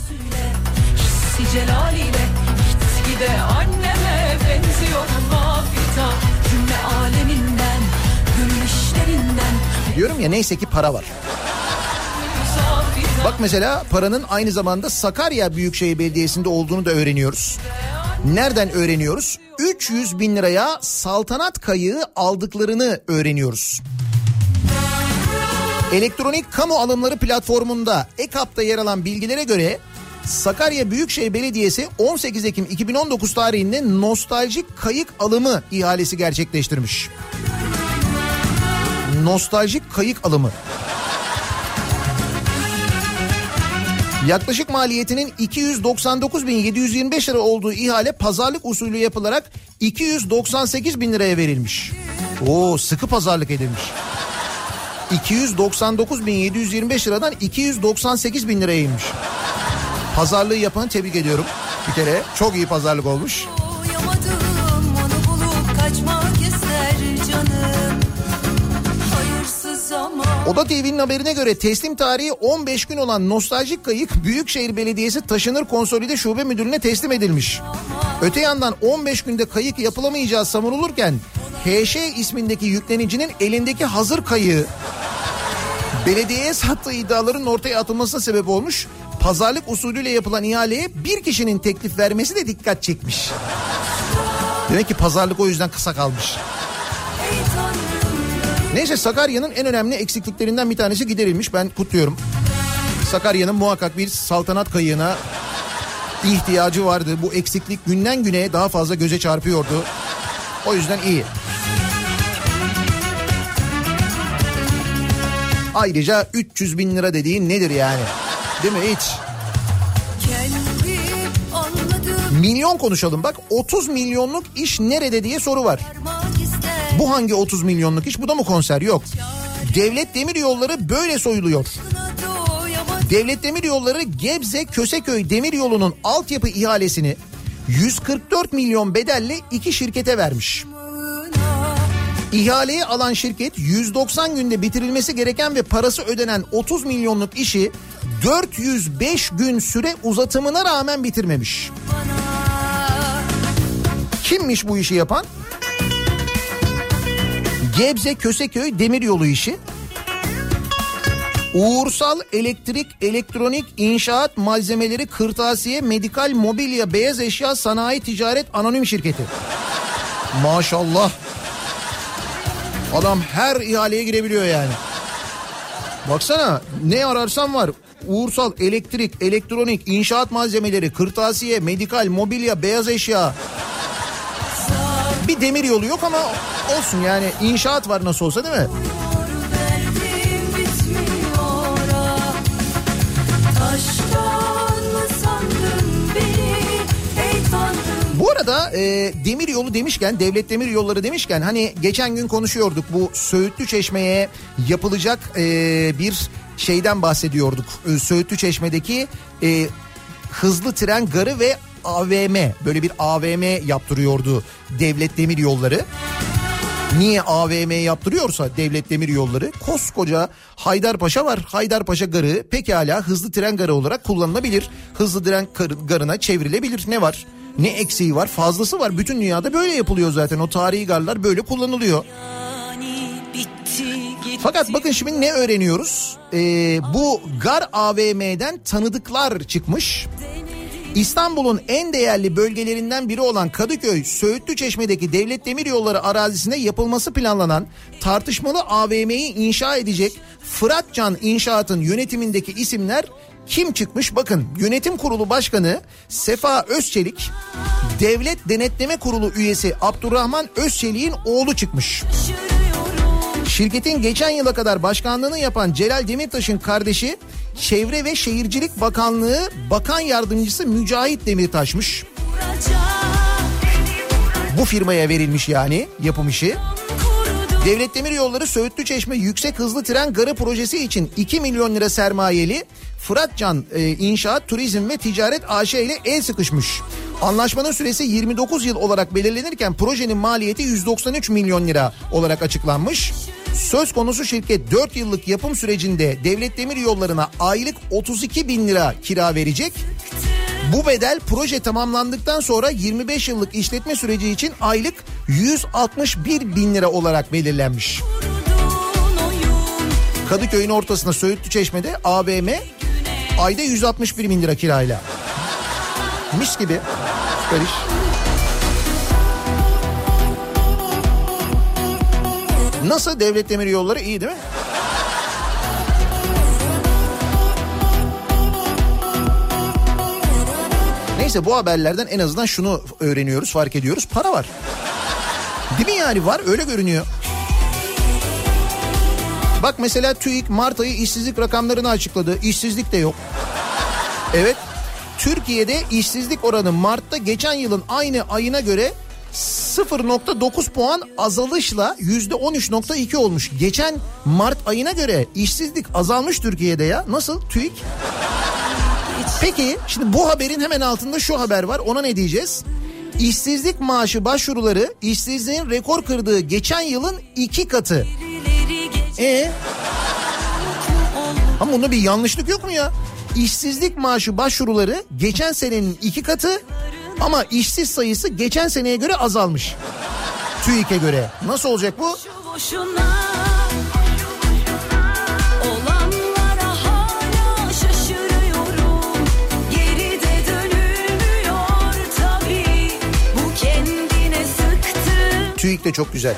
Diyorum ya neyse ki para var. Bak mesela paranın aynı zamanda Sakarya Büyükşehir Belediyesi'nde olduğunu da öğreniyoruz. Nereden öğreniyoruz? 300 bin liraya saltanat kayığı aldıklarını öğreniyoruz. Elektronik kamu alımları platformunda EKAP'ta yer alan bilgilere göre Sakarya Büyükşehir Belediyesi 18 Ekim 2019 tarihinde nostaljik kayık alımı ihalesi gerçekleştirmiş. Nostaljik kayık alımı. Yaklaşık maliyetinin 299.725 lira olduğu ihale pazarlık usulü yapılarak 298 bin liraya verilmiş. Oo sıkı pazarlık edilmiş. 299.725 liradan 298 bin liraya inmiş. Pazarlığı yapanı tebrik ediyorum. Bir kere çok iyi pazarlık olmuş. Oda TV'nin haberine göre teslim tarihi 15 gün olan nostaljik kayık Büyükşehir Belediyesi Taşınır Konsolide Şube Müdürlüğü'ne teslim edilmiş. Öte yandan 15 günde kayık yapılamayacağı savunulurken HŞ ismindeki yüklenicinin elindeki hazır kayığı belediyeye sattığı iddiaların ortaya atılmasına sebep olmuş. Pazarlık usulüyle yapılan ihaleye bir kişinin teklif vermesi de dikkat çekmiş. Demek ki pazarlık o yüzden kısa kalmış. Neyse Sakarya'nın en önemli eksikliklerinden bir tanesi giderilmiş. Ben kutluyorum. Sakarya'nın muhakkak bir saltanat kayığına ihtiyacı vardı. Bu eksiklik günden güne daha fazla göze çarpıyordu. O yüzden iyi. Ayrıca 300 bin lira dediğin nedir yani? Değil mi hiç? Milyon konuşalım bak 30 milyonluk iş nerede diye soru var. Bu hangi 30 milyonluk iş? Bu da mı konser? Yok. Devlet Demir Yolları böyle soyuluyor. Devlet Demir Yolları Gebze Köseköy Demir Yolu'nun altyapı ihalesini 144 milyon bedelle iki şirkete vermiş. İhaleyi alan şirket 190 günde bitirilmesi gereken ve parası ödenen 30 milyonluk işi 405 gün süre uzatımına rağmen bitirmemiş. Kimmiş bu işi yapan? Gebze Köseköy Demiryolu işi. Uğursal Elektrik, Elektronik, İnşaat Malzemeleri, Kırtasiye, Medikal, Mobilya, Beyaz Eşya, Sanayi, Ticaret Anonim Şirketi. Maşallah. Adam her ihaleye girebiliyor yani. Baksana ne ararsan var. Uğursal, elektrik, elektronik, inşaat malzemeleri, kırtasiye, medikal, mobilya, beyaz eşya. Bir demir yolu yok ama olsun yani inşaat var nasıl olsa değil mi? Bu arada e, demir yolu demişken devlet demir yolları demişken hani geçen gün konuşuyorduk bu Söğütlü Çeşme'ye yapılacak e, bir şeyden bahsediyorduk. E, Söğütlü Çeşme'deki e, hızlı tren garı ve AVM böyle bir AVM yaptırıyordu devlet demir yolları. Niye AVM yaptırıyorsa devlet demir yolları koskoca Haydarpaşa var. Haydarpaşa garı pekala hızlı tren garı olarak kullanılabilir. Hızlı tren gar- garına çevrilebilir. Ne var? Ne eksiği var? Fazlası var. Bütün dünyada böyle yapılıyor zaten. O tarihi garlar böyle kullanılıyor. Yani bitti Fakat bakın şimdi ne öğreniyoruz? Ee, bu Gar AVM'den tanıdıklar çıkmış. İstanbul'un en değerli bölgelerinden biri olan Kadıköy Söğütlü Çeşme'deki Devlet Demiryolları arazisinde yapılması planlanan tartışmalı AVM'yi inşa edecek Fıratcan İnşaat'ın yönetimindeki isimler kim çıkmış? Bakın yönetim kurulu başkanı Sefa Özçelik, Devlet Denetleme Kurulu üyesi Abdurrahman Özçelik'in oğlu çıkmış. Şirketin geçen yıla kadar başkanlığını yapan Celal Demirtaş'ın kardeşi Çevre ve Şehircilik Bakanlığı Bakan Yardımcısı Mücahit Demirtaş'mış. Bu firmaya verilmiş yani yapım işi. Devlet Demir Yolları Söğütlü Çeşme Yüksek Hızlı Tren Garı projesi için 2 milyon lira sermayeli Fıratcan e, İnşaat, Turizm ve Ticaret AŞ ile el sıkışmış. Anlaşmanın süresi 29 yıl olarak belirlenirken projenin maliyeti 193 milyon lira olarak açıklanmış. Söz konusu şirket 4 yıllık yapım sürecinde Devlet Demir Yolları'na aylık 32 bin lira kira verecek. Bu bedel proje tamamlandıktan sonra 25 yıllık işletme süreci için aylık 161 bin lira olarak belirlenmiş. Kadıköy'ün ortasında Söğütlü Çeşme'de AVM ayda 161 bin lira kirayla. Mis gibi. Süper Nasıl devlet demir yolları iyi değil mi? Neyse bu haberlerden en azından şunu öğreniyoruz, fark ediyoruz. Para var. Değil mi yani var öyle görünüyor. Bak mesela TÜİK Mart ayı işsizlik rakamlarını açıkladı. İşsizlik de yok. Evet. Türkiye'de işsizlik oranı Mart'ta geçen yılın aynı ayına göre 0.9 puan azalışla %13.2 olmuş. Geçen Mart ayına göre işsizlik azalmış Türkiye'de ya. Nasıl TÜİK? Peki şimdi bu haberin hemen altında şu haber var. Ona ne diyeceğiz? İşsizlik maaşı başvuruları işsizliğin rekor kırdığı geçen yılın iki katı. E ama bunda bir yanlışlık yok mu ya? İşsizlik maaşı başvuruları geçen senenin iki katı ama işsiz sayısı geçen seneye göre azalmış. TÜİK'e göre. Nasıl olacak bu? boşuna TÜİK de çok güzel.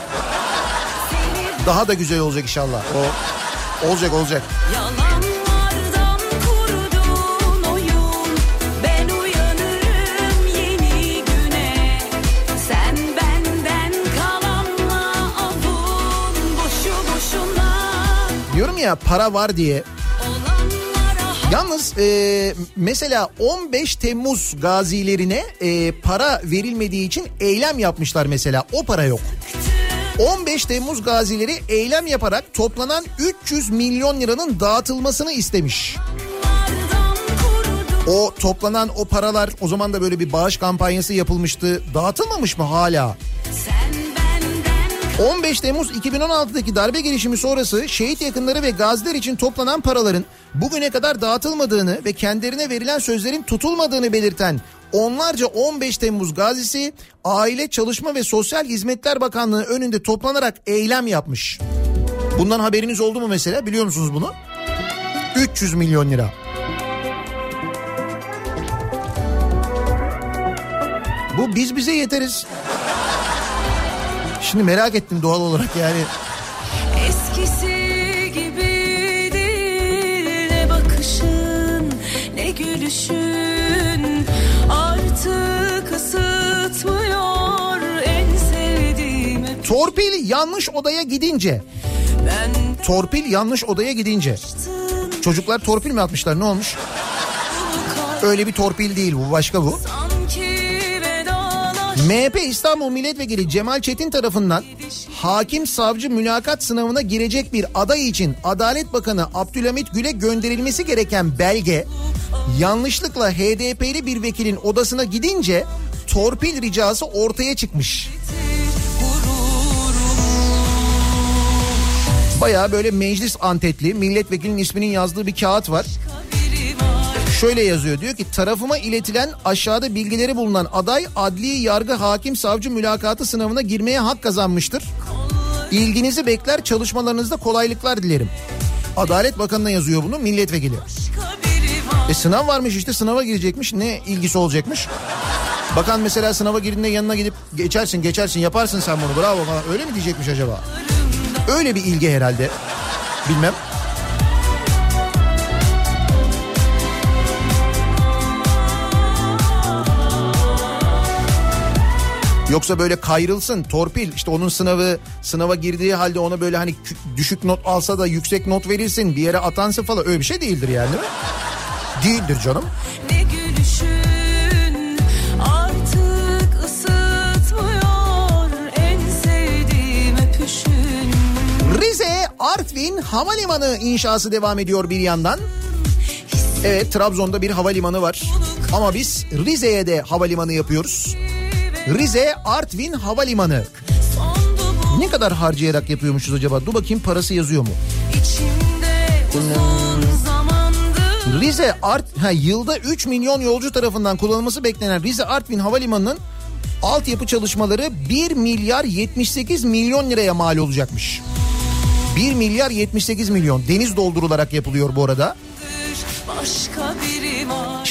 Daha da güzel olacak inşallah. O olacak olacak. Yalanlardan ya para var diye. Yalnız e, mesela 15 Temmuz gazilerine e, para verilmediği için eylem yapmışlar mesela. O para yok. 15 Temmuz gazileri eylem yaparak toplanan 300 milyon liranın dağıtılmasını istemiş. O toplanan o paralar o zaman da böyle bir bağış kampanyası yapılmıştı. Dağıtılmamış mı hala? Sen 15 Temmuz 2016'daki darbe girişimi sonrası şehit yakınları ve gaziler için toplanan paraların bugüne kadar dağıtılmadığını ve kendilerine verilen sözlerin tutulmadığını belirten onlarca 15 Temmuz gazisi Aile Çalışma ve Sosyal Hizmetler Bakanlığı önünde toplanarak eylem yapmış. Bundan haberiniz oldu mu mesela biliyor musunuz bunu? 300 milyon lira. Bu biz bize yeteriz. Şimdi merak ettim doğal olarak yani. Eskisi gibidir ne bakışın ne gülüşün artık ısıtmıyor en sevdiğimi. Torpil yanlış odaya gidince. Ben torpil yanlış odaya gidince. Çocuklar torpil mi atmışlar ne olmuş? Öyle bir torpil değil bu başka bu. MHP İstanbul Milletvekili Cemal Çetin tarafından hakim savcı mülakat sınavına girecek bir aday için Adalet Bakanı Abdülhamit Gül'e gönderilmesi gereken belge yanlışlıkla HDP'li bir vekilin odasına gidince torpil ricası ortaya çıkmış. Baya böyle meclis antetli milletvekilinin isminin yazdığı bir kağıt var. Şöyle yazıyor diyor ki tarafıma iletilen aşağıda bilgileri bulunan aday adli yargı hakim savcı mülakatı sınavına girmeye hak kazanmıştır. İlginizi bekler çalışmalarınızda kolaylıklar dilerim. Adalet Bakanı'na yazıyor bunu milletvekili. E sınav varmış işte sınava girecekmiş ne ilgisi olacakmış? Bakan mesela sınava girdiğinde yanına gidip geçersin geçersin yaparsın sen bunu bravo falan öyle mi diyecekmiş acaba? Öyle bir ilgi herhalde. Bilmem. Yoksa böyle kayrılsın torpil işte onun sınavı sınava girdiği halde ona böyle hani düşük not alsa da yüksek not verilsin bir yere atansın falan öyle bir şey değildir yani değil mi? Değildir canım. Ne gülüşün Rize Artvin Havalimanı inşası devam ediyor bir yandan. Evet Trabzon'da bir havalimanı var. Ama biz Rize'ye de havalimanı yapıyoruz. Rize Artvin Havalimanı. Ne kadar harcayarak yapıyormuşuz acaba? Dur bakayım parası yazıyor mu? Rize Art ha, yılda 3 milyon yolcu tarafından kullanılması beklenen Rize Artvin Havalimanı'nın altyapı çalışmaları 1 milyar 78 milyon liraya mal olacakmış. 1 milyar 78 milyon deniz doldurularak yapılıyor bu arada. başka var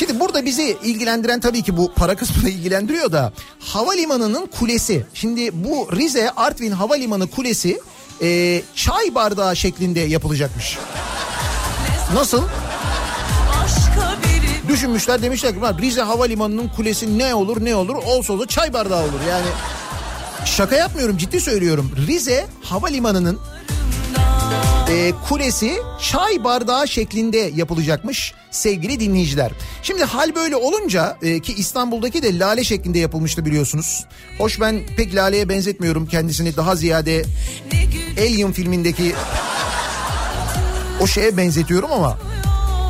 Şimdi burada bizi ilgilendiren tabii ki bu para kısmını ilgilendiriyor da havalimanının kulesi. Şimdi bu Rize Artvin Havalimanı kulesi e, çay bardağı şeklinde yapılacakmış. Nasıl? Düşünmüşler demişler ki "Ulan Rize Havalimanı'nın kulesi ne olur ne olur olsa olsa çay bardağı olur yani. Şaka yapmıyorum ciddi söylüyorum. Rize Havalimanı'nın e, kulesi çay bardağı şeklinde yapılacakmış sevgili dinleyiciler. Şimdi hal böyle olunca e, ki İstanbul'daki de lale şeklinde yapılmıştı biliyorsunuz. Hoş ben pek laleye benzetmiyorum kendisini daha ziyade Alien filmindeki o şeye benzetiyorum ama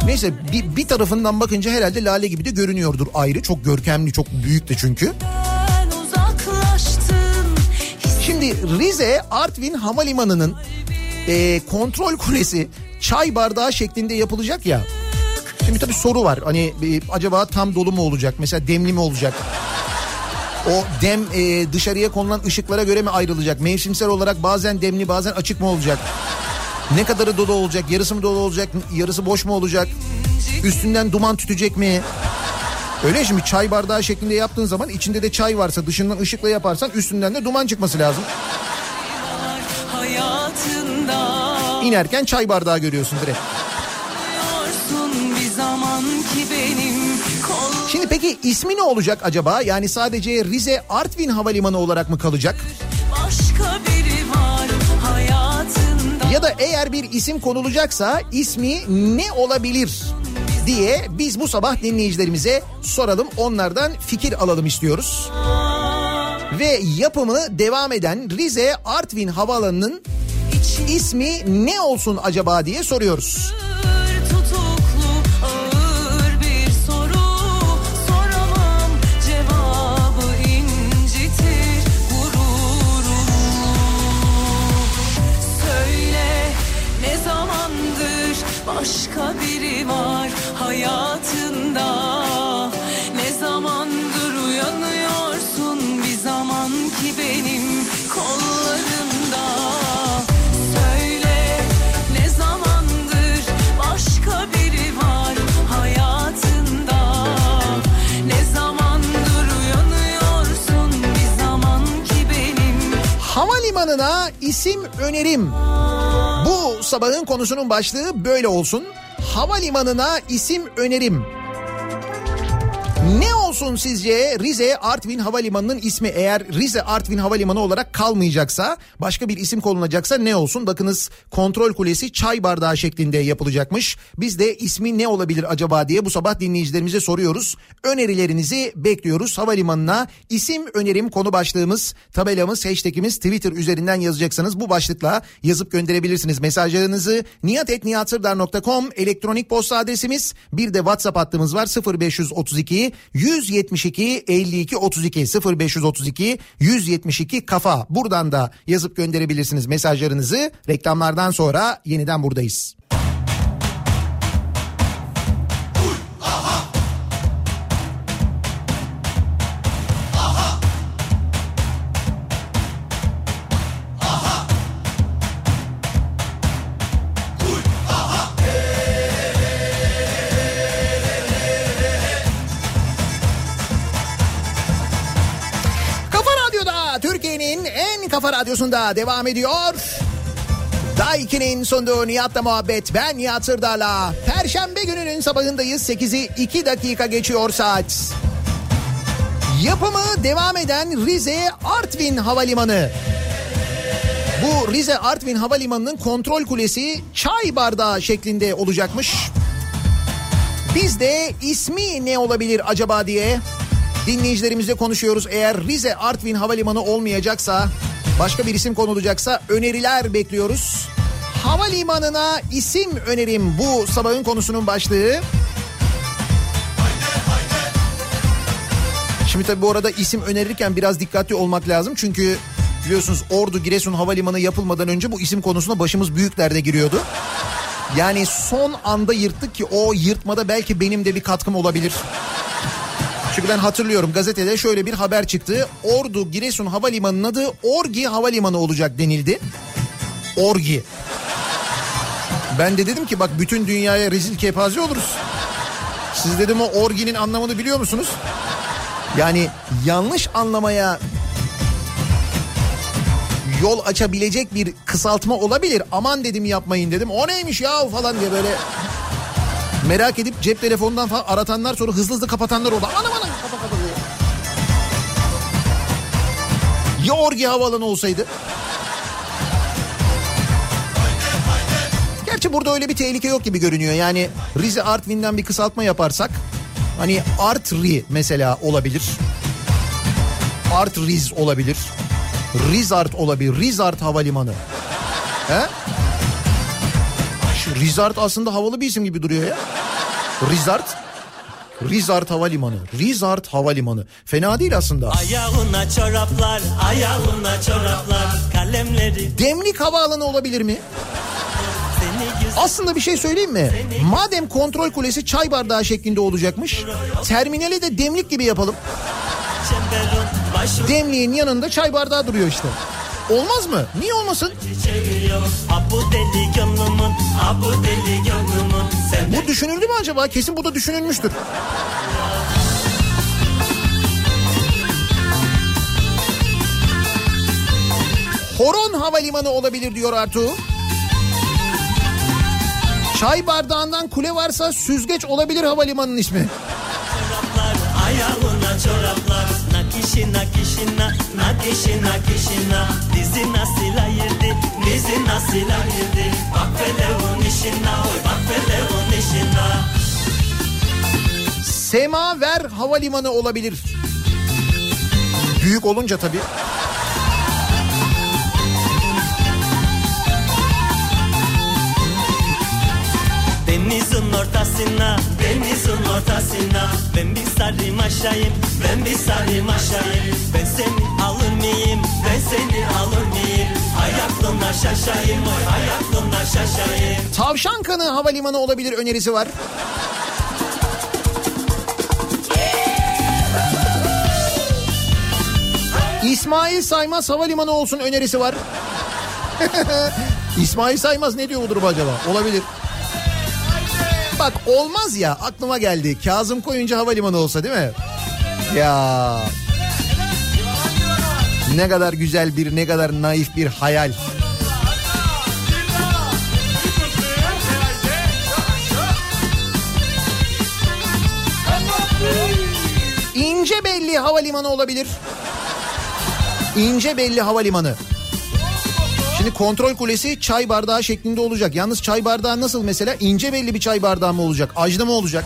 neyse bir, bir tarafından bakınca herhalde lale gibi de görünüyordur ayrı çok görkemli çok büyük de çünkü. Şimdi Rize Artvin Havalimanı'nın e, kontrol kulesi çay bardağı şeklinde yapılacak ya. Şimdi tabii soru var hani e, acaba tam dolu mu olacak mesela demli mi olacak? O dem e, dışarıya konulan ışıklara göre mi ayrılacak? Mevsimsel olarak bazen demli bazen açık mı olacak? Ne kadarı dolu olacak? Yarısı mı dolu olacak? Yarısı boş mu olacak? Üstünden duman tütecek mi? Öyle şimdi çay bardağı şeklinde yaptığın zaman içinde de çay varsa dışından ışıkla yaparsan üstünden de duman çıkması lazım. hayatında İnerken çay bardağı görüyorsun direkt. Şimdi peki ismi ne olacak acaba? Yani sadece Rize Artvin Havalimanı olarak mı kalacak? başka biri var hayatında Ya da eğer bir isim konulacaksa ismi ne olabilir diye biz bu sabah dinleyicilerimize soralım. Onlardan fikir alalım istiyoruz. Ve yapımı devam eden Rize Artvin Havaalanı'nın ismi ne olsun acaba diye soruyoruz. başka biri var hayatında isim önerim. Bu sabahın konusunun başlığı böyle olsun. Havalimanına isim önerim. Ne olsun? Sizce Rize Artvin Havalimanı'nın ismi eğer Rize Artvin Havalimanı olarak kalmayacaksa başka bir isim konulacaksa ne olsun? Bakınız kontrol kulesi çay bardağı şeklinde yapılacakmış. Biz de ismi ne olabilir acaba diye bu sabah dinleyicilerimize soruyoruz. Önerilerinizi bekliyoruz. Havalimanına isim önerim konu başlığımız, tabelamız, hashtagimiz Twitter üzerinden yazacaksınız. Bu başlıkla yazıp gönderebilirsiniz mesajlarınızı. niyatetniyatsırdar.com elektronik posta adresimiz. Bir de WhatsApp hattımız var 0532 172 52 32 0532 172 kafa. Buradan da yazıp gönderebilirsiniz mesajlarınızı. Reklamlardan sonra yeniden buradayız. Radyosunda devam ediyor. Daiki'nin sunduğu Nihat'la muhabbet ben Nihat Sırdar'la. Perşembe gününün sabahındayız 8'i 2 dakika geçiyor saat. Yapımı devam eden Rize Artvin Havalimanı. Bu Rize Artvin Havalimanı'nın kontrol kulesi çay bardağı şeklinde olacakmış. Biz de ismi ne olabilir acaba diye dinleyicilerimizle konuşuyoruz. Eğer Rize Artvin Havalimanı olmayacaksa başka bir isim konulacaksa öneriler bekliyoruz. Havalimanına isim önerim bu sabahın konusunun başlığı. Şimdi tabii bu arada isim önerirken biraz dikkatli olmak lazım. Çünkü biliyorsunuz Ordu Giresun Havalimanı yapılmadan önce bu isim konusunda başımız büyük derde giriyordu. Yani son anda yırttık ki o yırtmada belki benim de bir katkım olabilir. Çünkü ben hatırlıyorum gazetede şöyle bir haber çıktı. Ordu Giresun Havalimanı'nın adı Orgi Havalimanı olacak denildi. Orgi. Ben de dedim ki bak bütün dünyaya rezil kepaze oluruz. Siz dedim o orginin anlamını biliyor musunuz? Yani yanlış anlamaya yol açabilecek bir kısaltma olabilir. Aman dedim yapmayın dedim. O neymiş ya falan diye böyle merak edip cep telefonundan falan aratanlar sonra hızlı hızlı kapatanlar oldu. Anam anam kapa kapa. Ya Orgi Havaalanı olsaydı? Gerçi burada öyle bir tehlike yok gibi görünüyor. Yani Rize Artvin'den bir kısaltma yaparsak hani Artri mesela olabilir. Artriz olabilir. Rizart olabilir. Rizart Havalimanı. He? Rizart aslında havalı bir isim gibi duruyor ya. Rizart. Rizart Havalimanı. Rizart Havalimanı. Fena değil aslında. Ayağına çoraplar, ayağına çoraplar, kalemleri Demlik Havaalanı olabilir mi? Aslında bir şey söyleyeyim mi? Madem kontrol kulesi çay bardağı şeklinde olacakmış. Terminali de demlik gibi yapalım. Demliğin yanında çay bardağı duruyor işte. Olmaz mı? Niye olmasın? Bu düşünüldü mü acaba? Kesin bu da düşünülmüştür. Horon Havalimanı olabilir diyor Artu. Çay bardağından kule varsa süzgeç olabilir havalimanının ismi. çoraplar, ayağına çoraplar. Nakişi nakişina, nakişi nakişina. Dizi nasıl ayırdı, dizi nasıl ayırdı. Bak velevun işina, oy bak velevun işina. Semaver Havalimanı olabilir. Büyük olunca tabii. Denizin ortasına, denizin ortasına Ben bir sarayım aşağıyım, ben bir sarayım aşağıyım Ben seni alır mıyım, ben seni alır mıyım Hay şaşayım, hay aklımda şaşayım Tavşankanı Havalimanı olabilir önerisi var. İsmail Saymaz Havalimanı olsun önerisi var. İsmail Saymaz ne diyor bu durum acaba? Olabilir. Bak olmaz ya aklıma geldi. Kazım Koyuncu Havalimanı olsa değil mi? Ya. Ne kadar güzel bir ne kadar naif bir hayal. İnce Havalimanı olabilir. İnce belli Havalimanı. Şimdi kontrol kulesi çay bardağı şeklinde olacak. Yalnız çay bardağı nasıl mesela? ince belli bir çay bardağı mı olacak? Ajda mı olacak?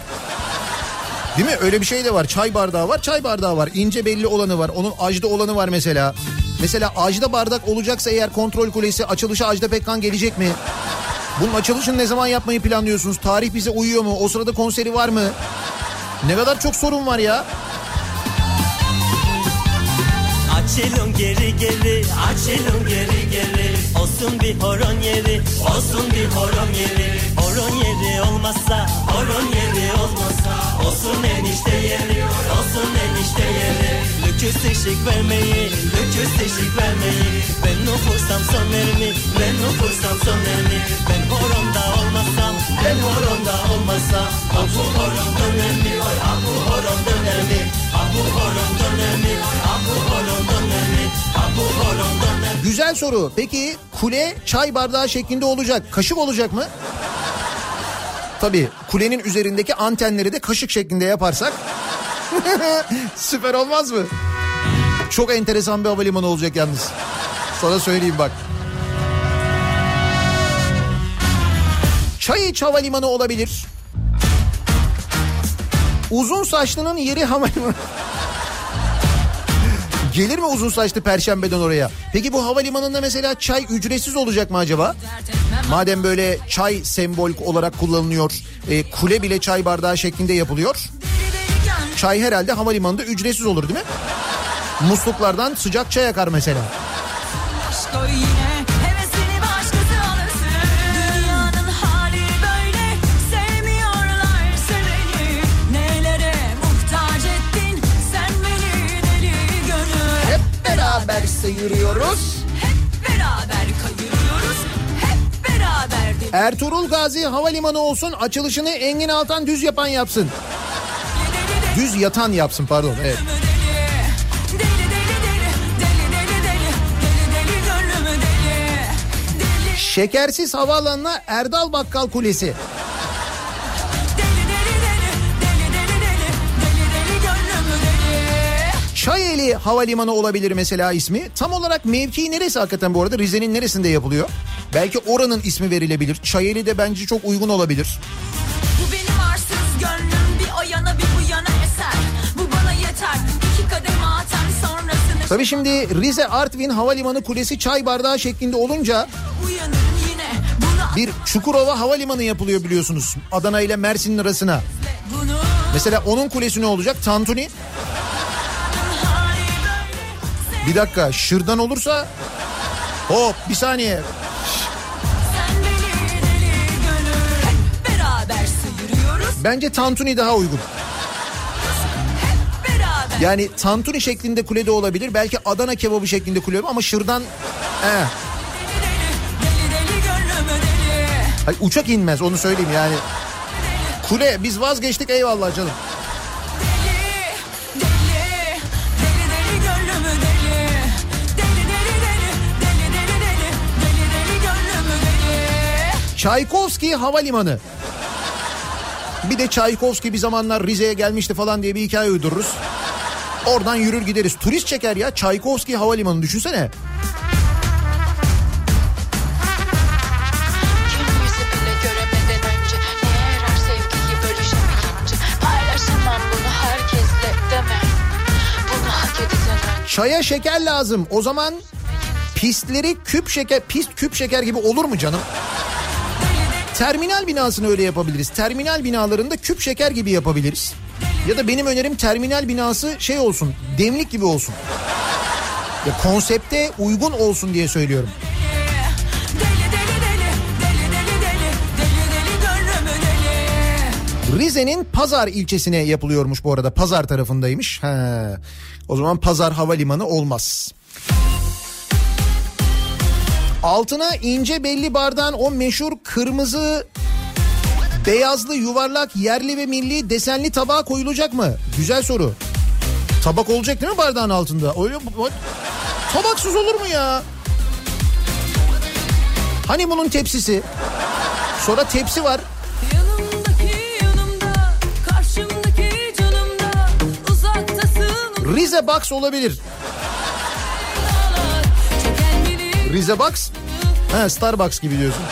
Değil mi? Öyle bir şey de var. Çay bardağı var, çay bardağı var. İnce belli olanı var. Onun ajda olanı var mesela. Mesela ajda bardak olacaksa eğer kontrol kulesi açılışa Ajda Pekkan gelecek mi? Bunun açılışını ne zaman yapmayı planlıyorsunuz? Tarih bize uyuyor mu? O sırada konseri var mı? Ne kadar çok sorun var ya. Açılın geri geri, açılın geri geri Olsun bir horon yeri, olsun bir horon yeri. Horon yeri olmazsa, horon yeri olmazsa. Olsun enişte yeri, olsun enişte Lüküs eşik vermeyi, lüküs eşik vermeyi. Ben nufursam son vermi, ben nufursam son vermi Ben horonda olmazsam, ben horonda olmazsam Ah bu horon döner mi, oy ah bu horon döner mi? Ah bu horon döner mi, ah bu horon döner mi? Ah bu horon döner Güzel soru. Peki kule çay bardağı şeklinde olacak. Kaşık olacak mı? Tabii kulenin üzerindeki antenleri de kaşık şeklinde yaparsak süper olmaz mı? Çok enteresan bir havalimanı olacak yalnız. Sana söyleyeyim bak. Çay iç havalimanı olabilir. Uzun saçlının yeri havalimanı. Gelir mi uzun saçlı perşembeden oraya? Peki bu havalimanında mesela çay ücretsiz olacak mı acaba? Madem böyle çay sembol olarak kullanılıyor, e, kule bile çay bardağı şeklinde yapılıyor. Çay herhalde havalimanında ücretsiz olur değil mi? Musluklardan sıcak çay akar mesela. Aşk o yine hevesini başkası alırsın Dünyanın hali böyle sevmiyorlar seveni Nelere muhtaç ettin sen beni deli gönül Hep beraber sıyırıyoruz. Hep beraber kayıyoruz hep beraber deli Ertuğrul Gazi Havalimanı olsun açılışını Engin Altan düz yapan yapsın. Düz yatan yapsın pardon evet. Şekersiz havaalanına Erdal Bakkal Kulesi. Çayeli Havalimanı olabilir mesela ismi. Tam olarak mevkii neresi hakikaten bu arada? Rize'nin neresinde yapılıyor? Belki oranın ismi verilebilir. Çayeli de bence çok uygun olabilir. Tabii şimdi Rize Artvin Havalimanı Kulesi çay bardağı şeklinde olunca bir Çukurova Havalimanı yapılıyor biliyorsunuz. Adana ile Mersin'in arasına. Mesela onun kulesi ne olacak? Tantuni. Bir dakika şırdan olursa hop bir saniye. Bence tantuni daha uygun. Yani tantuni şeklinde kulede olabilir. Belki Adana kebabı şeklinde kule ama şırdan... Eh. Hayır, uçak inmez onu söyleyeyim yani. Kule biz vazgeçtik eyvallah canım. Çaykovski Havalimanı. Bir de Çaykovski bir zamanlar Rize'ye gelmişti falan diye bir hikaye uydururuz. Oradan yürür gideriz. Turist çeker ya Çaykovski Havalimanı düşünsene. Çaya şeker lazım. O zaman pistleri küp şeker, pist küp şeker gibi olur mu canım? Terminal binasını öyle yapabiliriz. Terminal binalarında küp şeker gibi yapabiliriz. Ya da benim önerim terminal binası şey olsun, demlik gibi olsun. Ya konsepte uygun olsun diye söylüyorum. Rize'nin Pazar ilçesine yapılıyormuş bu arada. Pazar tarafındaymış. He. O zaman Pazar Havalimanı olmaz. Altına ince belli bardağın o meşhur kırmızı beyazlı yuvarlak yerli ve milli desenli tabağa koyulacak mı? Güzel soru. Tabak olacak değil mi bardağın altında? Öyle tabaksız olur mu ya? Hani bunun tepsisi? Sonra tepsi var. Rize Box olabilir. Rize Box? Ha Starbucks gibi diyorsun.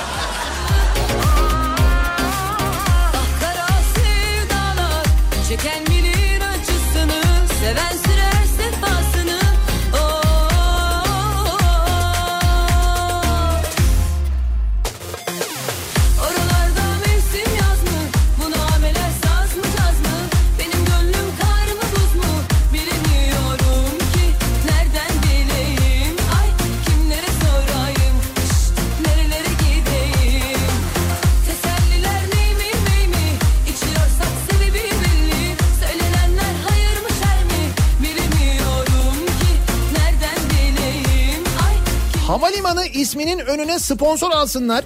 Havalimanı isminin önüne sponsor alsınlar.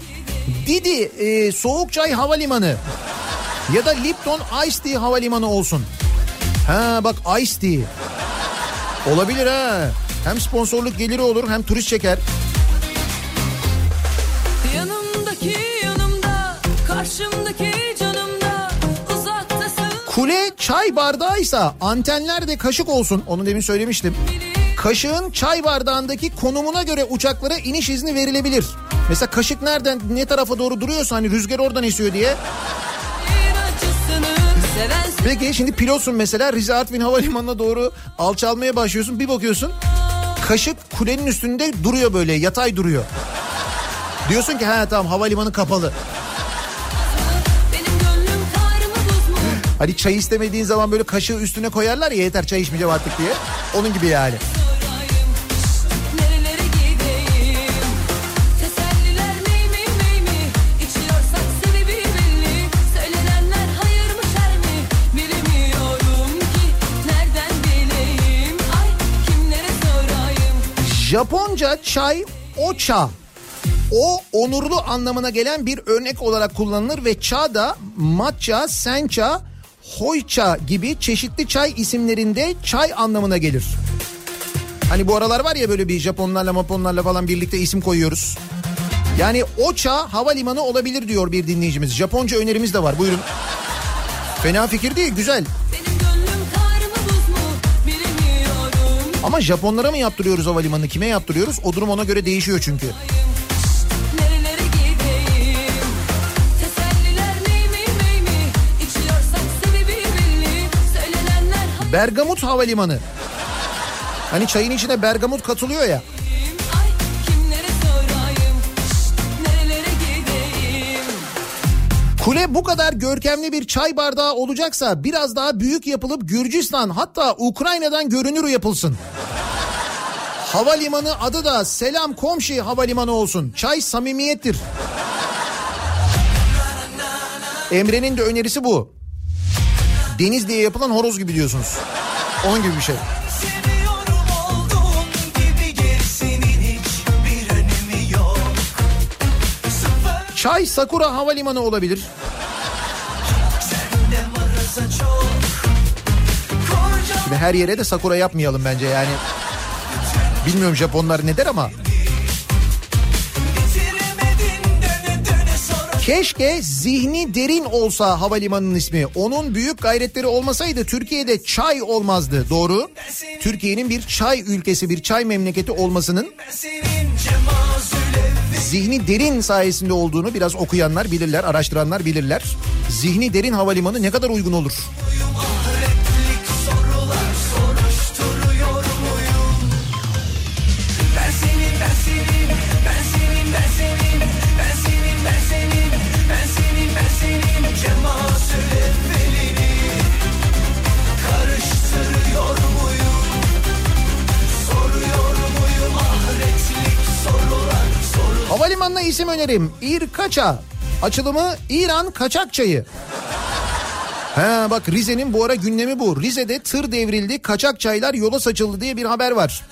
Didi e, Soğuk Çay Havalimanı ya da Lipton Ice Tea Havalimanı olsun. Ha bak Ice Tea. Olabilir ha. Hem sponsorluk geliri olur hem turist çeker. Yanımdaki yanımda, karşımdaki canımda, uzaktasın Kule çay bardağıysa antenler de kaşık olsun. Onu demin söylemiştim. Kaşığın çay bardağındaki konumuna göre uçaklara iniş izni verilebilir. Mesela kaşık nereden ne tarafa doğru duruyorsa hani rüzgar oradan esiyor diye. Peki şimdi pilotsun mesela Rize Artvin Havalimanı'na doğru alçalmaya başlıyorsun. Bir bakıyorsun kaşık kulenin üstünde duruyor böyle yatay duruyor. Diyorsun ki ha tamam havalimanı kapalı. Hani çay istemediğin zaman böyle kaşığı üstüne koyarlar ya yeter çay içmeyeceğim artık diye. Onun gibi yani. Japonca çay ocha. O onurlu anlamına gelen bir örnek olarak kullanılır ve ça da matcha, sencha, hoicha gibi çeşitli çay isimlerinde çay anlamına gelir. Hani bu aralar var ya böyle bir Japonlarla Maponlarla falan birlikte isim koyuyoruz. Yani Ocha havalimanı olabilir diyor bir dinleyicimiz. Japonca önerimiz de var buyurun. Fena fikir değil güzel. Ama Japonlara mı yaptırıyoruz havalimanını kime yaptırıyoruz? O durum ona göre değişiyor çünkü. Bergamot Havalimanı. Hani çayın içine bergamot katılıyor ya. Kule bu kadar görkemli bir çay bardağı olacaksa biraz daha büyük yapılıp Gürcistan hatta Ukrayna'dan görünür yapılsın. Havalimanı adı da Selam Komşi Havalimanı olsun. Çay samimiyettir. Emre'nin de önerisi bu. Deniz diye yapılan horoz gibi diyorsunuz. Onun gibi bir şey. Çay Sakura Havalimanı olabilir. Şimdi her yere de Sakura yapmayalım bence yani. Bilmiyorum Japonlar ne der ama. Keşke zihni derin olsa havalimanının ismi. Onun büyük gayretleri olmasaydı Türkiye'de çay olmazdı. Doğru. Türkiye'nin bir çay ülkesi, bir çay memleketi olmasının zihni derin sayesinde olduğunu biraz okuyanlar bilirler, araştıranlar bilirler. Zihni derin havalimanı ne kadar uygun olur? ahretlik isim önerim. İrkaça. Açılımı İran Kaçak Çayı. Ha bak Rize'nin bu ara gündemi bu. Rize'de tır devrildi, kaçak çaylar yola saçıldı diye bir haber var.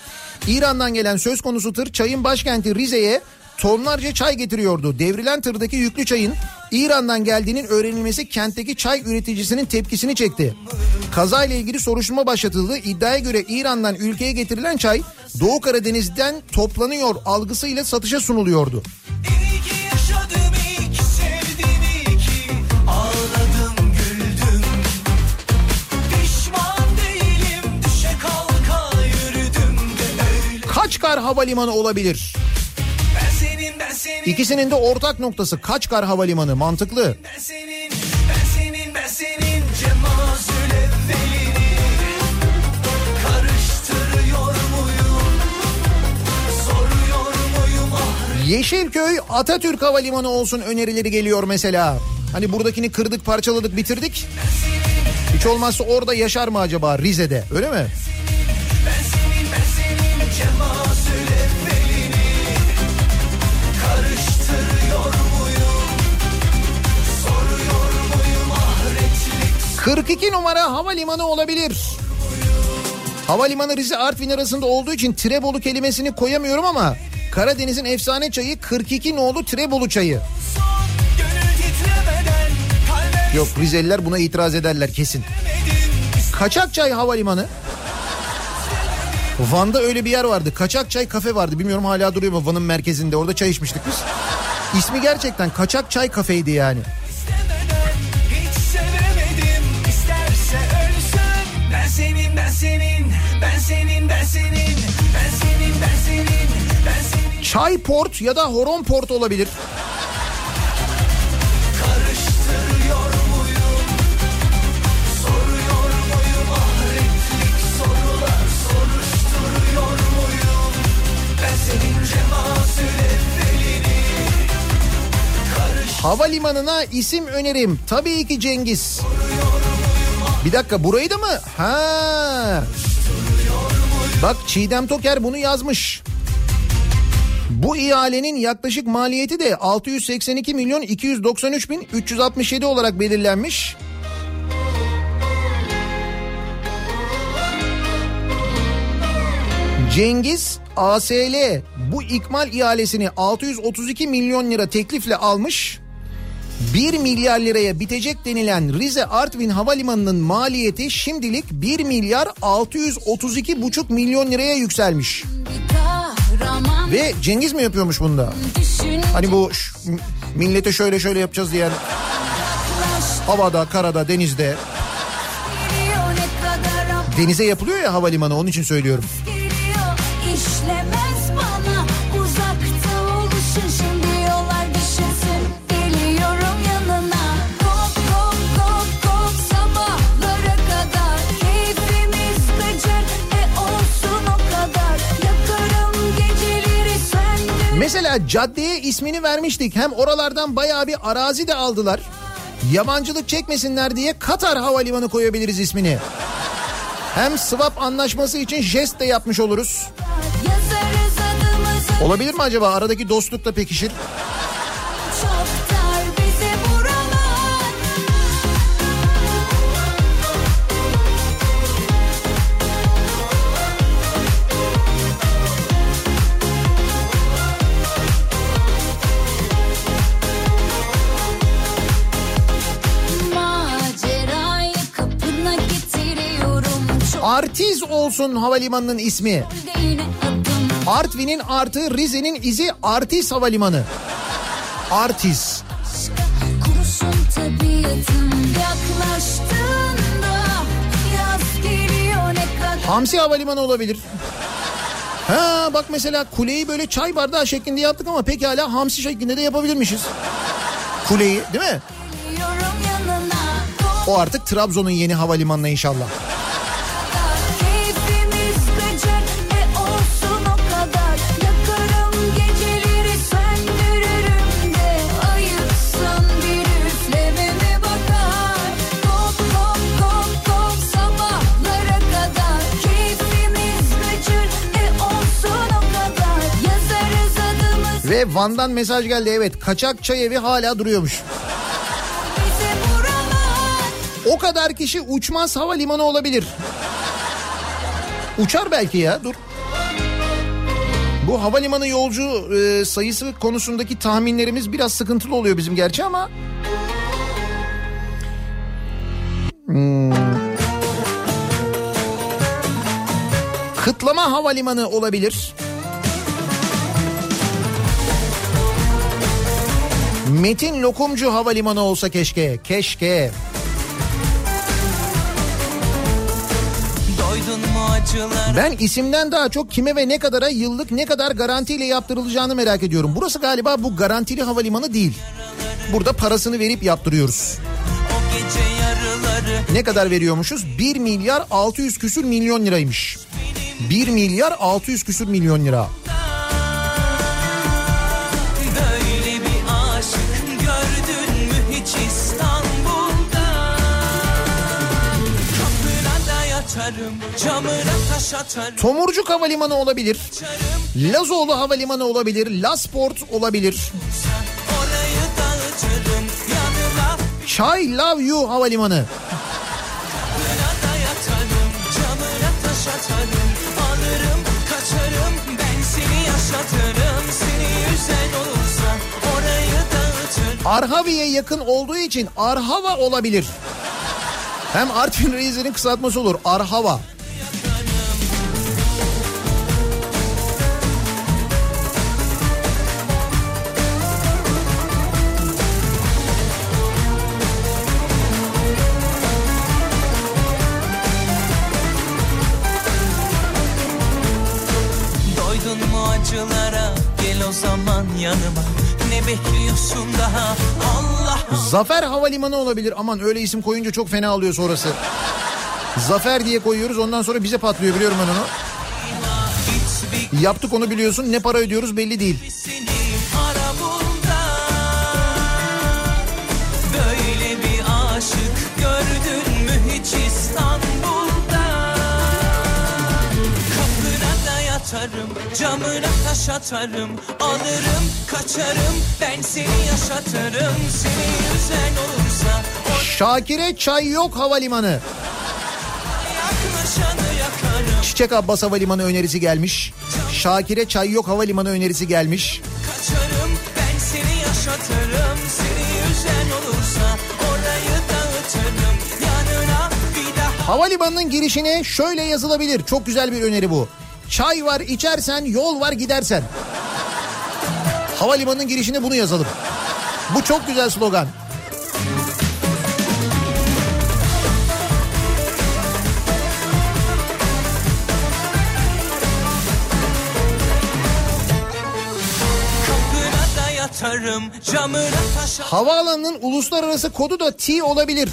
İran'dan gelen söz konusu tır çayın başkenti Rize'ye tonlarca çay getiriyordu. Devrilen tırdaki yüklü çayın İran'dan geldiğinin öğrenilmesi kentteki çay üreticisinin tepkisini çekti. Kazayla ilgili soruşturma başlatıldı. İddiaya göre İran'dan ülkeye getirilen çay Doğu Karadeniz'den toplanıyor algısıyla satışa sunuluyordu. Kaçkar Havalimanı olabilir. Ben senin, ben senin. İkisinin de ortak noktası Kaçkar Havalimanı mantıklı. Ben senin, Yeşilköy Atatürk Havalimanı olsun önerileri geliyor mesela. Hani buradakini kırdık parçaladık bitirdik. Hiç olmazsa orada yaşar mı acaba Rize'de öyle mi? Ben senin ben senin Cemazül evvelini Karıştırıyor muyum Soruyor muyum ahretlik 42 numara havalimanı olabilir. Havalimanı Rize Artvin arasında olduğu için Trebolu kelimesini koyamıyorum ama Karadeniz'in efsane çayı 42 nolu Trebolu çayı. Yok Rizeliler buna itiraz ederler kesin. Kaçakçay Havalimanı. Van'da öyle bir yer vardı. Kaçakçay kafe vardı. Bilmiyorum hala duruyor mu Van'ın merkezinde. Orada çay içmiştik biz. İsmi gerçekten Kaçakçay kafeydi yani. Çay Port ya da Horon Port olabilir. Havalimanına isim önerim. Tabii ki Cengiz. Bir dakika burayı da mı? Ha. Bak Çiğdem Toker bunu yazmış. Bu ihalenin yaklaşık maliyeti de 682 milyon 293 bin 367 olarak belirlenmiş. Cengiz ASL bu ikmal ihalesini 632 milyon lira teklifle almış. 1 milyar liraya bitecek denilen Rize Artvin Havalimanı'nın maliyeti şimdilik 1 milyar 632 buçuk milyon liraya yükselmiş. Kahraman Ve Cengiz mi yapıyormuş bunda? Hani bu millete şöyle şöyle yapacağız diyen havada, karada, denizde. Denize yapılıyor ya havalimanı onun için söylüyorum. geliyor Mesela caddeye ismini vermiştik. Hem oralardan bayağı bir arazi de aldılar. Yabancılık çekmesinler diye Katar Havalimanı koyabiliriz ismini. Hem swap anlaşması için jest de yapmış oluruz. Olabilir mi acaba? Aradaki dostluk da pekişir. Artiz olsun havalimanının ismi. Artvin'in artı Rize'nin izi Artiz Havalimanı. Artiz. Hamsi Havalimanı olabilir. Ha bak mesela kuleyi böyle çay bardağı şeklinde yaptık ama pekala hamsi şeklinde de yapabilirmişiz. Kuleyi değil mi? O artık Trabzon'un yeni havalimanına inşallah. Van'dan mesaj geldi evet kaçak çay evi hala duruyormuş. O kadar kişi uçmaz havalimanı olabilir. Uçar belki ya dur. Bu havalimanı yolcu e, sayısı konusundaki tahminlerimiz biraz sıkıntılı oluyor bizim gerçi ama... Hmm. Kıtlama havalimanı olabilir. Metin Lokumcu Havalimanı olsa keşke. Keşke. Ben isimden daha çok kime ve ne kadara yıllık ne kadar garantiyle yaptırılacağını merak ediyorum. Burası galiba bu garantili havalimanı değil. Burada parasını verip yaptırıyoruz. Ne kadar veriyormuşuz? 1 milyar 600 küsür milyon liraymış. 1 milyar 600 küsür milyon lira. Tomurcuk Havalimanı olabilir. Lazoğlu Havalimanı olabilir. Lasport olabilir. Çay Love You Havalimanı. Arhavi'ye yakın olduğu için Arhava olabilir. Hem Artvin Reis'in kısaltması olur. Arhava. Doydun mu acılara gel o zaman yanıma Ne bekliyorsun daha Zafer Havalimanı olabilir. Aman öyle isim koyunca çok fena oluyor sonrası. Zafer diye koyuyoruz ondan sonra bize patlıyor biliyorum ben onu. Yaptık onu biliyorsun ne para ödüyoruz belli değil. Yatarım camına taş atarım Alırım kaçarım ben seni yaşatırım Seni yüzen olursa Şakire Çay Yok Havalimanı. Çiçek Abbas Havalimanı önerisi gelmiş. Şakire Çay Yok Havalimanı önerisi gelmiş. Kaçarım ben seni yaşatırım Seni yüzen olursa orayı dağıtırım Yanına bir daha Havalimanının girişine şöyle yazılabilir. Çok güzel bir öneri bu. Çay var içersen, yol var gidersen. Havalimanının girişine bunu yazalım. Bu çok güzel slogan. Havaalanının uluslararası kodu da T olabilir.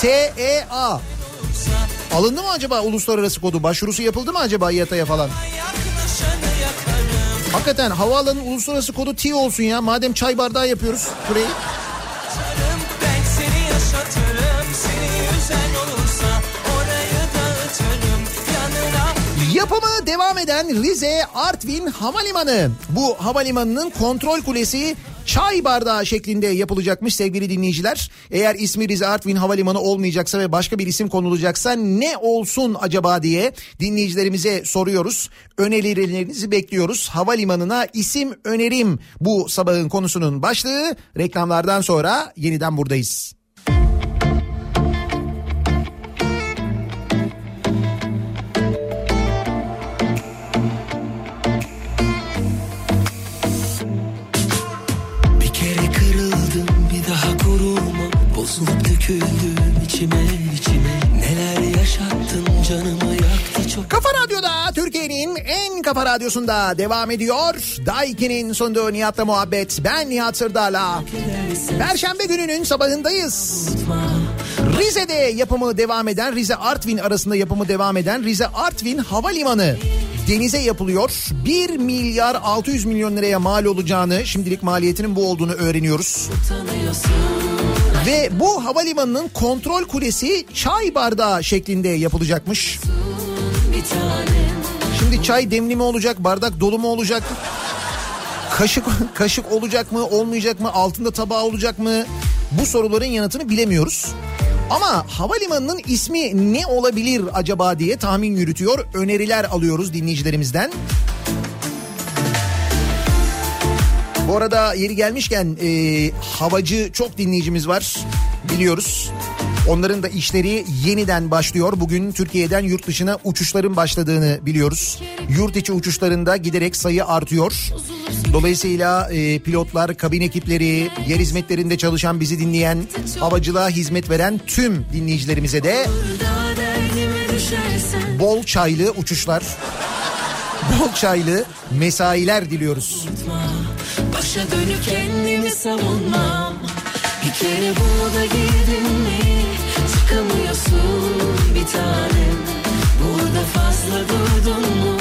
T-E-A. Alındı mı acaba uluslararası kodu? Başvurusu yapıldı mı acaba YATA'ya falan? Hakikaten havaalanının uluslararası kodu T olsun ya. Madem çay bardağı yapıyoruz burayı. Yapımı devam eden Rize Artvin Havalimanı. Bu havalimanının kontrol kulesi çay bardağı şeklinde yapılacakmış sevgili dinleyiciler. Eğer ismi Rize Artvin Havalimanı olmayacaksa ve başka bir isim konulacaksa ne olsun acaba diye dinleyicilerimize soruyoruz. Önerilerinizi bekliyoruz. Havalimanına isim önerim bu sabahın konusunun başlığı. Reklamlardan sonra yeniden buradayız. Bozulup döküldüm içime içime Neler yaşattın canımı yaktı çok Kafa Radyo'da Türkiye'nin en kafa radyosunda devam ediyor. Daiki'nin sunduğu Nihat'la muhabbet. Ben Nihat Sırdar'la. Perşembe gününün sabahındayız. Rize'de yapımı devam eden, Rize Artvin arasında yapımı devam eden Rize Artvin Havalimanı denize yapılıyor. 1 milyar 600 milyon liraya mal olacağını, şimdilik maliyetinin bu olduğunu öğreniyoruz. Ve bu havalimanının kontrol kulesi çay bardağı şeklinde yapılacakmış. Şimdi çay demli mi olacak, bardak dolu mu olacak? Kaşık kaşık olacak mı, olmayacak mı? Altında tabağı olacak mı? Bu soruların yanıtını bilemiyoruz. Ama havalimanının ismi ne olabilir acaba diye tahmin yürütüyor. Öneriler alıyoruz dinleyicilerimizden. Bu arada yeri gelmişken e, havacı çok dinleyicimiz var biliyoruz. Onların da işleri yeniden başlıyor. Bugün Türkiye'den yurt dışına uçuşların başladığını biliyoruz. Yurt içi uçuşlarında giderek sayı artıyor. Dolayısıyla e, pilotlar, kabin ekipleri, yer hizmetlerinde çalışan bizi dinleyen, havacılığa hizmet veren tüm dinleyicilerimize de Bol çaylı uçuşlar. Bol çaylı mesailer diliyoruz. Başa dönüp kendimi savunmam Bir kere bunu da girdin mi Çıkamıyorsun bir tanem Burada fazla durdun mu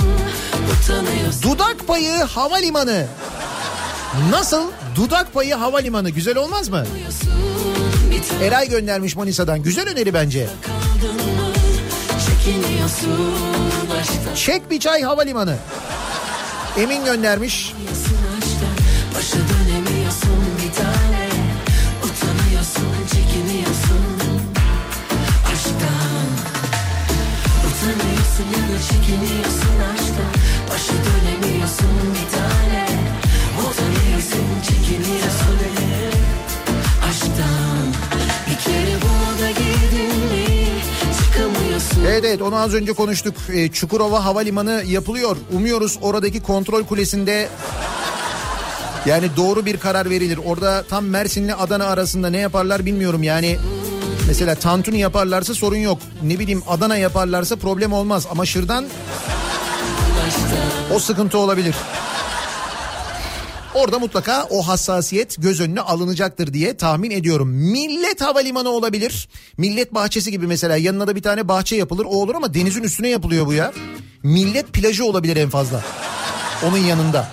Utanıyorsun Dudak payı havalimanı. Nasıl? Dudak payı havalimanı güzel olmaz mı? Eray göndermiş Manisa'dan. Güzel öneri bence. Çek bir çay havalimanı. Emin göndermiş. Çekiniyorsun aşktan Başa dönemiyorsun bir tane Utanıyorsun çekiniyorsun Çıkamıyorsun Evet evet onu az önce konuştuk. Ee, Çukurova Havalimanı yapılıyor. Umuyoruz oradaki kontrol kulesinde yani doğru bir karar verilir. Orada tam Mersin'le Adana arasında ne yaparlar bilmiyorum yani. Mesela tantuni yaparlarsa sorun yok. Ne bileyim Adana yaparlarsa problem olmaz. Ama şırdan o sıkıntı olabilir. Orada mutlaka o hassasiyet göz önüne alınacaktır diye tahmin ediyorum. Millet Havalimanı olabilir. Millet bahçesi gibi mesela yanına da bir tane bahçe yapılır. O olur ama denizin üstüne yapılıyor bu ya. Millet plajı olabilir en fazla. Onun yanında.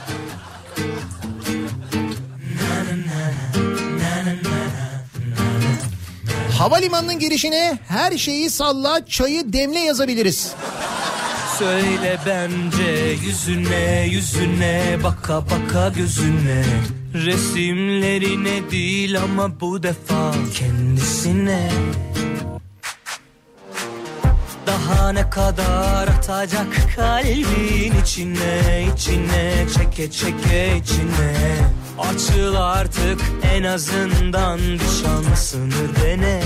Havalimanının girişine her şeyi salla çayı demle yazabiliriz. Söyle bence yüzüne yüzüne baka baka gözüne. Resimlerine değil ama bu defa kendisine. Daha ne kadar atacak kalbin içine içine çeke çeke içine Açıl artık en azından bir şansını dene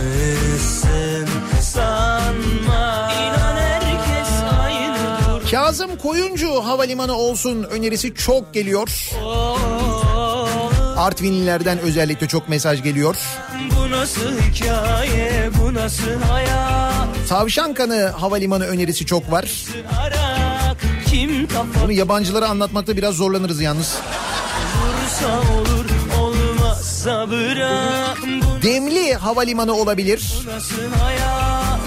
Yalnızsın sanma İnan herkes aynıdır Kazım Koyuncu Havalimanı olsun önerisi çok geliyor. Artvinlilerden özellikle çok mesaj geliyor. Bu nasıl hikaye bu nasıl hayat Tavşankanı Havalimanı önerisi çok var. Kafa Bunu yabancılara anlatmakta biraz zorlanırız yalnız. olur Demli Havalimanı olabilir. hayat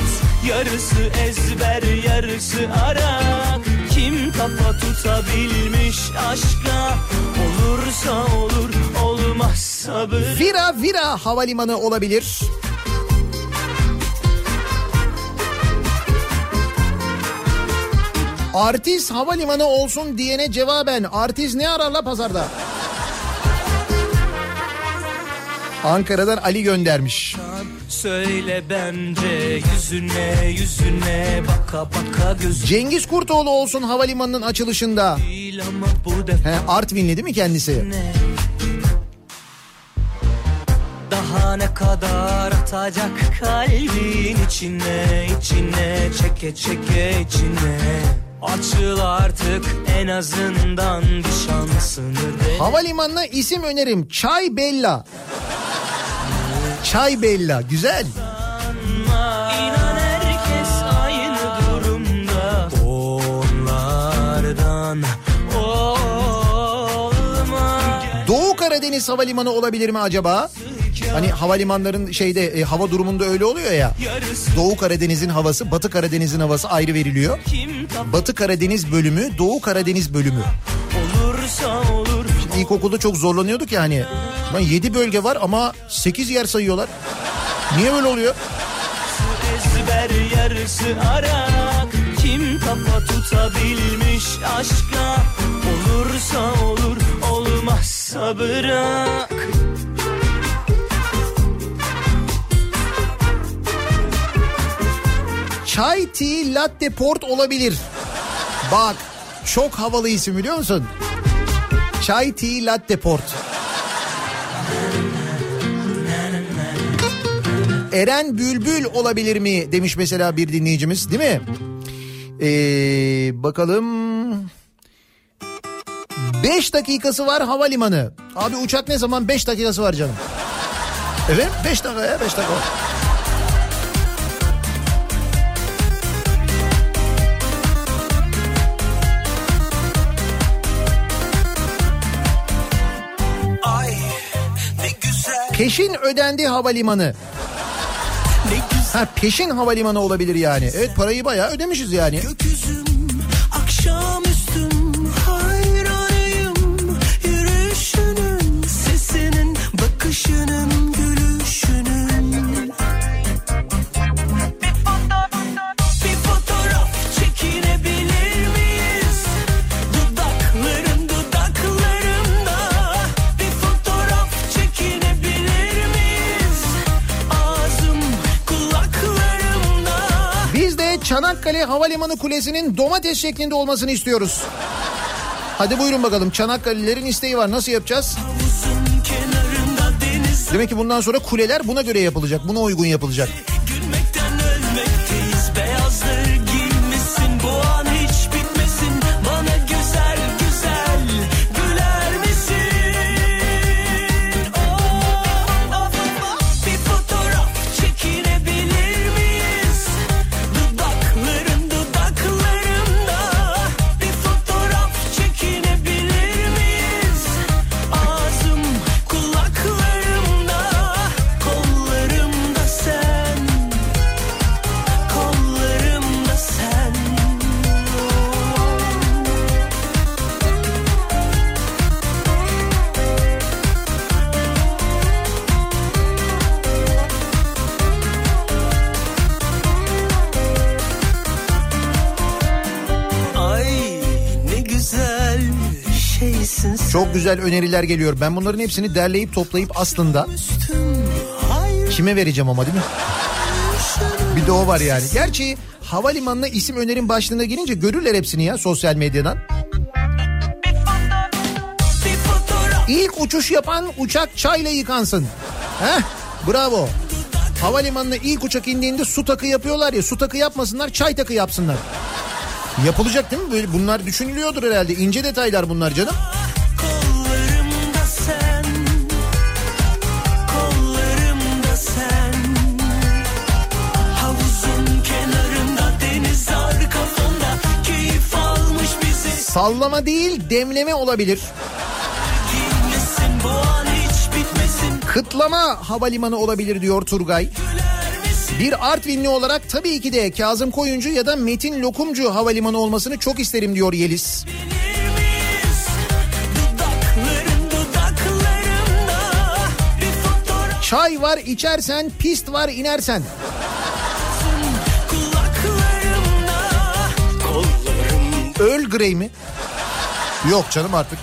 Yarısı ezber yarısı arak Kim kafa tutabilmiş aşka Olursa olur olmazsa bırak Vira Vira Havalimanı olabilir. Artist havalimanı olsun diyene cevaben artist ne arar la pazarda? Ankara'dan Ali göndermiş. Söyle bence yüzüne yüzüne baka baka gözüne Cengiz Kurtoğlu olsun havalimanının açılışında. He, Artvinli değil mi kendisi? ne? Daha ne kadar atacak kalbin içine içine çeke çeke içine Açıl artık en azından bir şansını de Havalimanına isim önerim. Çay Bella. Çay Bella. Güzel. İnan herkes aynı durumda Onlardan Doğu Karadeniz Havalimanı olabilir mi acaba? Hani havalimanların şeyde e, hava durumunda öyle oluyor ya. Doğu Karadeniz'in havası, Batı Karadeniz'in havası ayrı veriliyor. Batı Karadeniz bölümü, Doğu Karadeniz bölümü. olursa olur İlkokulda çok zorlanıyorduk ya hani. Lan 7 bölge var ama 8 yer sayıyorlar. Niye böyle oluyor? ezber yarısı arak Kim kafa tutabilmiş aşka Olursa olur olmazsa bırak Çay Tea Latte Port olabilir. Bak çok havalı isim biliyor musun? Çay Tea Latte Port. Eren Bülbül olabilir mi demiş mesela bir dinleyicimiz değil mi? Ee, bakalım. 5 dakikası var havalimanı. Abi uçak ne zaman 5 dakikası var canım. Evet 5 dakika ya 5 dakika. Peşin ödendi havalimanı. Ha peşin havalimanı olabilir yani. Evet parayı bayağı ödemişiz yani. Gökyüzüm akşamüstüm hayranıyım Yürüyüşünün sesinin bakışının Çanakkale Havalimanı Kulesi'nin domates şeklinde olmasını istiyoruz. Hadi buyurun bakalım Çanakkale'lilerin isteği var nasıl yapacağız? Demek ki bundan sonra kuleler buna göre yapılacak buna uygun yapılacak. Güzel öneriler geliyor. Ben bunların hepsini derleyip toplayıp aslında kime vereceğim ama değil mi? Bir de o var yani. Gerçi havalimanına isim önerim başlığına gelince görürler hepsini ya sosyal medyadan. İlk uçuş yapan uçak çayla yıkansın. Heh bravo. Havalimanına ilk uçak indiğinde su takı yapıyorlar ya su takı yapmasınlar çay takı yapsınlar. Yapılacak değil mi? Böyle bunlar düşünülüyordur herhalde. İnce detaylar bunlar canım. Sallama değil demleme olabilir. Kıtlama havalimanı olabilir diyor Turgay. Bir Artvinli olarak tabii ki de Kazım Koyuncu ya da Metin Lokumcu havalimanı olmasını çok isterim diyor Yeliz. fotoğraf Çay var içersen, pist var inersen. Earl Grey mi? Yok canım artık.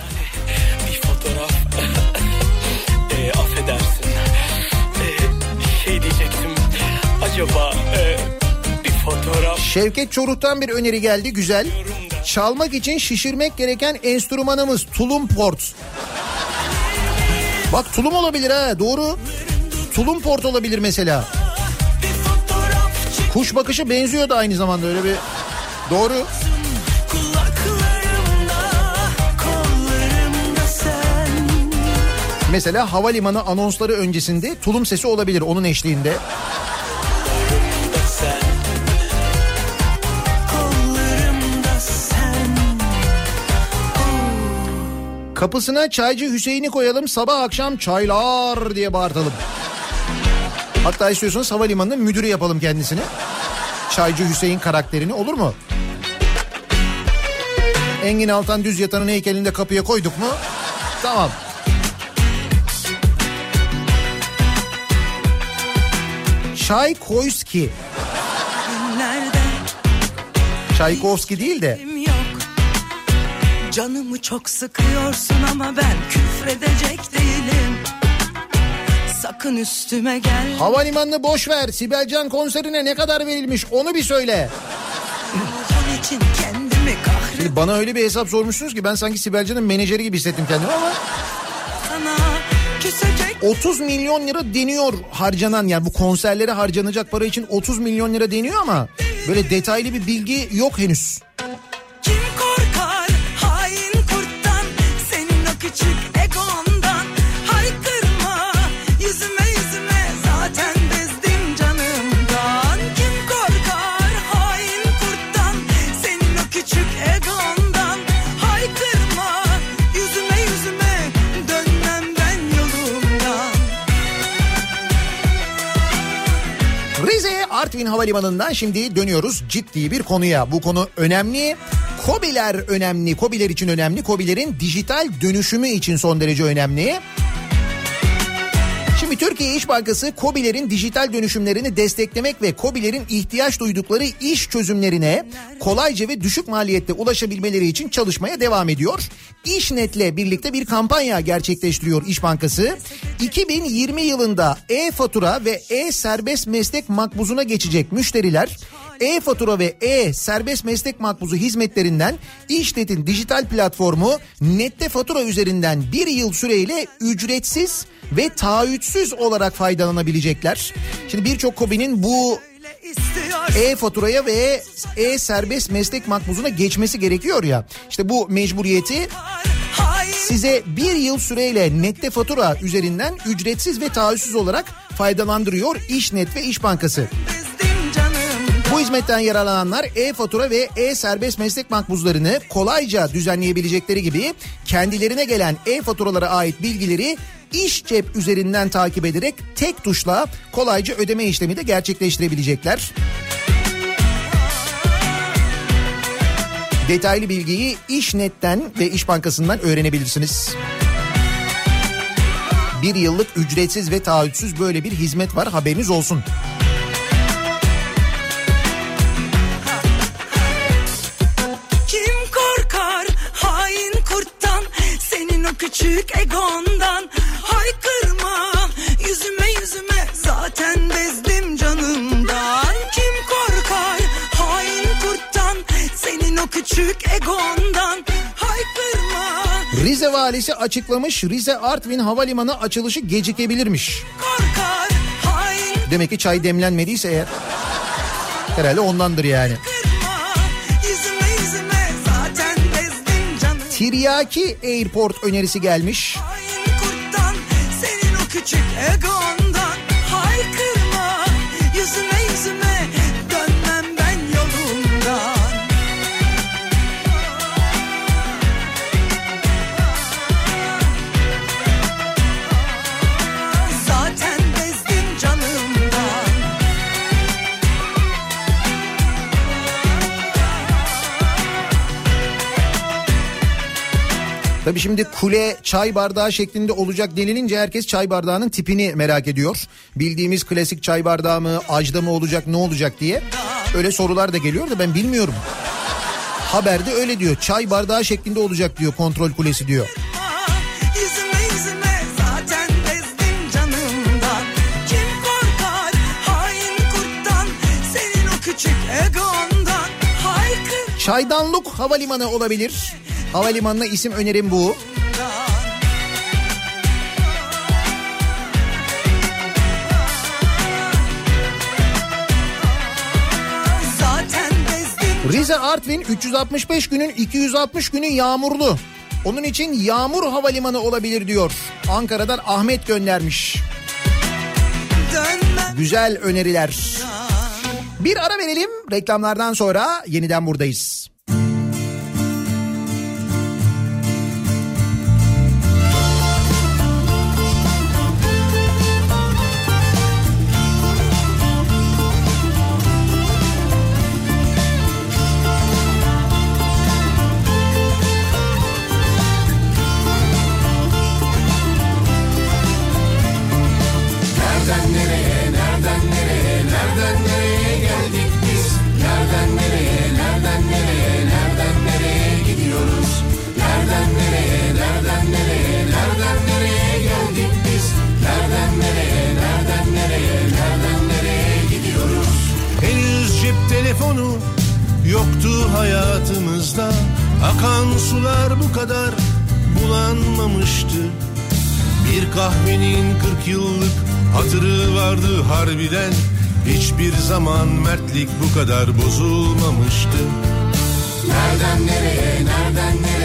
bir fotoğraf e, affedersin e, şey diyecektim acaba e, bir fotoğraf Şevket Çoruk'tan bir öneri geldi güzel. Çalmak için şişirmek gereken enstrümanımız tulum port. Bak tulum olabilir ha doğru. Tulum port olabilir mesela. Kuş bakışı benziyor da aynı zamanda öyle bir doğru. Mesela havalimanı anonsları öncesinde tulum sesi olabilir onun eşliğinde. Kapısına çaycı Hüseyin'i koyalım sabah akşam çaylar diye bağırtalım. Hatta istiyorsanız havalimanının müdürü yapalım kendisini. Çaycı Hüseyin karakterini olur mu? Engin Altan Düz Yatan'ın heykelini de kapıya koyduk mu? Tamam. Çaykovski. Nerede Çaykovski değil de Canımı çok sıkıyorsun ama ben küfredecek değilim Sakın üstüme gel havalimanını boş ver. Sibelcan konserine ne kadar verilmiş onu bir söyle. Şimdi bana öyle bir hesap sormuşsunuz ki ben sanki Sibelcan'ın menajeri gibi hissettim kendimi ama 30 milyon lira deniyor harcanan yani bu konserlere harcanacak para için 30 milyon lira deniyor ama böyle detaylı bir bilgi yok henüz. Havalimanı'ndan şimdi dönüyoruz ciddi bir konuya. Bu konu önemli. Kobiler önemli. Kobiler için önemli. Kobilerin dijital dönüşümü için son derece önemli. Şimdi Türkiye İş Bankası KOBİ'lerin dijital dönüşümlerini desteklemek ve KOBİ'lerin ihtiyaç duydukları iş çözümlerine kolayca ve düşük maliyette ulaşabilmeleri için çalışmaya devam ediyor. İşnet'le birlikte bir kampanya gerçekleştiriyor İş Bankası. 2020 yılında e-fatura ve e-serbest meslek makbuzuna geçecek müşteriler e-fatura ve e-serbest meslek makbuzu hizmetlerinden İşnet'in dijital platformu Nette Fatura üzerinden bir yıl süreyle ücretsiz ve taahhütsüz olarak faydalanabilecekler. Şimdi birçok KOBİ'nin bu e-faturaya ve e-serbest meslek makbuzuna geçmesi gerekiyor ya. İşte bu mecburiyeti size bir yıl süreyle nette fatura üzerinden ücretsiz ve taahhütsüz olarak faydalandırıyor İşnet ve İş Bankası. Bu hizmetten yararlananlar e-fatura ve e-serbest meslek makbuzlarını kolayca düzenleyebilecekleri gibi kendilerine gelen e-faturalara ait bilgileri iş cep üzerinden takip ederek tek tuşla kolayca ödeme işlemi de gerçekleştirebilecekler. Detaylı bilgiyi İşnet'ten ve İş Bankası'ndan öğrenebilirsiniz. Bir yıllık ücretsiz ve taahhütsüz böyle bir hizmet var haberiniz olsun. Küçük egondan haykırma Rize valisi açıklamış Rize Artvin Havalimanı açılışı gecikebilirmiş. korkar hain Demek ki çay demlenmediyse eğer. Herhalde ondandır yani. Tiryaki Airport önerisi gelmiş. Hain kurttan senin o küçük egondan Tabii şimdi kule çay bardağı şeklinde olacak denilince herkes çay bardağının tipini merak ediyor. Bildiğimiz klasik çay bardağı mı, ajda mı olacak, ne olacak diye. Öyle sorular da geliyor da ben bilmiyorum. Haberde öyle diyor. Çay bardağı şeklinde olacak diyor kontrol kulesi diyor. Çaydanlık Havalimanı olabilir. Havalimanına isim önerim bu. Rize Artvin 365 günün 260 günü yağmurlu. Onun için Yağmur Havalimanı olabilir diyor. Ankara'dan Ahmet göndermiş. Güzel öneriler. Bir ara verelim. Reklamlardan sonra yeniden buradayız. Telefonu yoktu hayatımızda. Akan sular bu kadar bulanmamıştı. Bir kahvenin 40 yıllık hatırı vardı harbiden. Hiçbir zaman mertlik bu kadar bozulmamıştı. Nereden nereye, nereden nereye,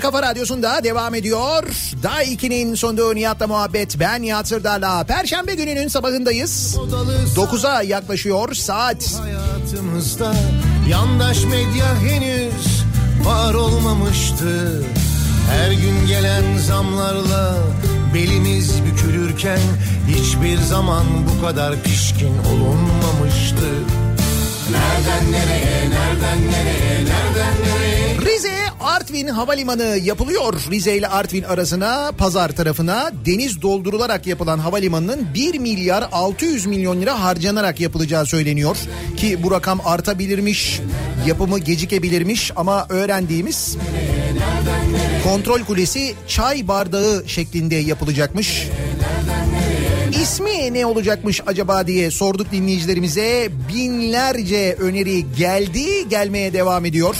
Kafa Radyosu'nda devam ediyor. Daha 2'nin sonunda Nihat'la muhabbet. Ben Nihat Sırdar'la. Perşembe gününün sabahındayız. 9'a yaklaşıyor saat. Hayatımızda yandaş medya henüz var olmamıştı. Her gün gelen zamlarla belimiz bükülürken hiçbir zaman bu kadar pişkin olunmamıştı. Nereden nereye, nereden nereye, nereden nereye? Rize Artvin Havalimanı yapılıyor. Rize ile Artvin arasına pazar tarafına deniz doldurularak yapılan havalimanının 1 milyar 600 milyon lira harcanarak yapılacağı söyleniyor. Ki bu rakam artabilirmiş, yapımı gecikebilirmiş ama öğrendiğimiz kontrol kulesi çay bardağı şeklinde yapılacakmış. İsmi ne olacakmış acaba diye sorduk dinleyicilerimize. Binlerce öneri geldi, gelmeye devam ediyor.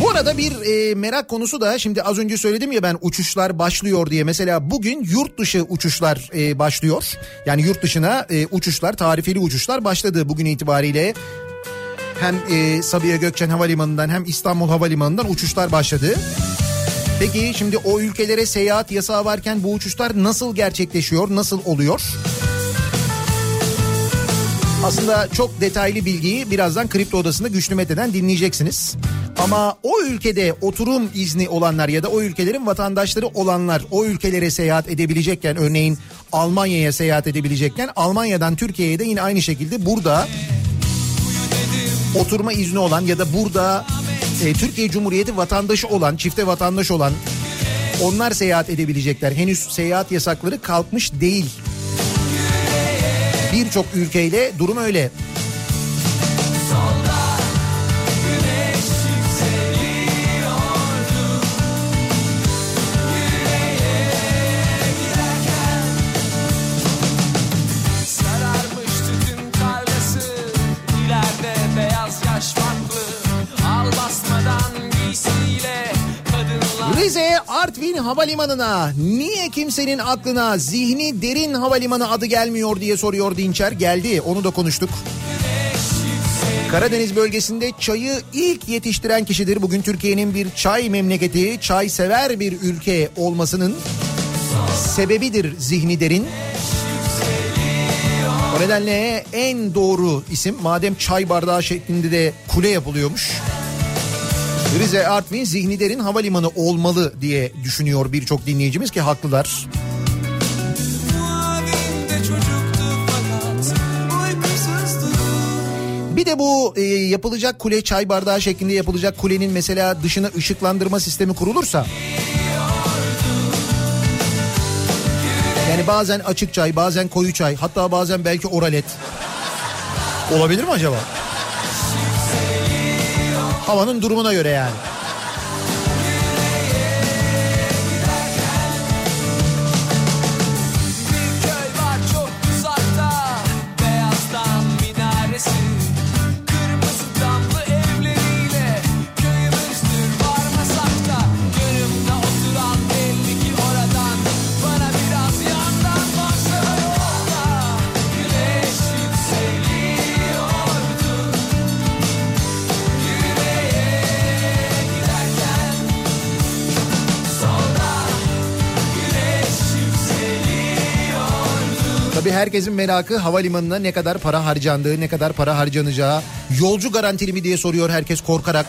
Bu arada bir e, merak konusu da şimdi az önce söyledim ya ben uçuşlar başlıyor diye. Mesela bugün yurt dışı uçuşlar e, başlıyor. Yani yurt dışına e, uçuşlar, tarifeli uçuşlar başladı bugün itibariyle. Hem e, Sabiha Gökçen Havalimanı'ndan hem İstanbul Havalimanı'ndan uçuşlar başladı. Peki şimdi o ülkelere seyahat yasağı varken bu uçuşlar nasıl gerçekleşiyor, nasıl oluyor? Aslında çok detaylı bilgiyi birazdan Kripto Odası'nda Güçlü Mete'den dinleyeceksiniz. Ama o ülkede oturum izni olanlar ya da o ülkelerin vatandaşları olanlar o ülkelere seyahat edebilecekken örneğin Almanya'ya seyahat edebilecekken Almanya'dan Türkiye'ye de yine aynı şekilde burada oturma izni olan ya da burada e, Türkiye Cumhuriyeti vatandaşı olan, çifte vatandaş olan onlar seyahat edebilecekler. Henüz seyahat yasakları kalkmış değil. Birçok ülkeyle durum öyle. Artvin Havalimanı'na niye kimsenin aklına zihni derin havalimanı adı gelmiyor diye soruyor Dinçer. Geldi onu da konuştuk. Karadeniz bölgesinde çayı ilk yetiştiren kişidir. Bugün Türkiye'nin bir çay memleketi, çay sever bir ülke olmasının sebebidir zihni derin. O nedenle en doğru isim madem çay bardağı şeklinde de kule yapılıyormuş. Rize Artvin Zihni Derin Havalimanı olmalı diye düşünüyor birçok dinleyicimiz ki haklılar. Bir de bu e, yapılacak kule çay bardağı şeklinde yapılacak kulenin mesela dışına ışıklandırma sistemi kurulursa yani bazen açık çay bazen koyu çay hatta bazen belki oralet olabilir mi acaba? Havanın durumuna göre yani. Herkesin merakı havalimanına ne kadar para harcandığı, ne kadar para harcanacağı. Yolcu garantili mi diye soruyor herkes korkarak.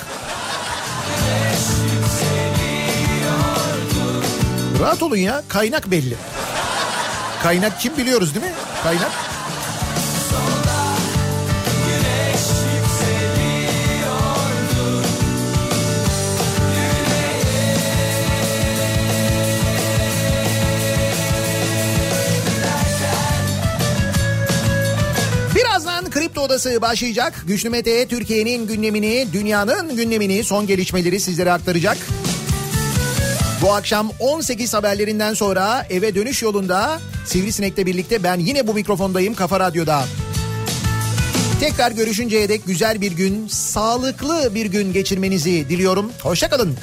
Rahat olun ya kaynak belli. Kaynak kim biliyoruz değil mi? Kaynak. Odası başlayacak. Güçlü Mete Türkiye'nin gündemini, dünyanın gündemini, son gelişmeleri sizlere aktaracak. Bu akşam 18 haberlerinden sonra eve dönüş yolunda Sivrisinek'le birlikte ben yine bu mikrofondayım Kafa Radyo'da. Tekrar görüşünceye dek güzel bir gün, sağlıklı bir gün geçirmenizi diliyorum. Hoşçakalın.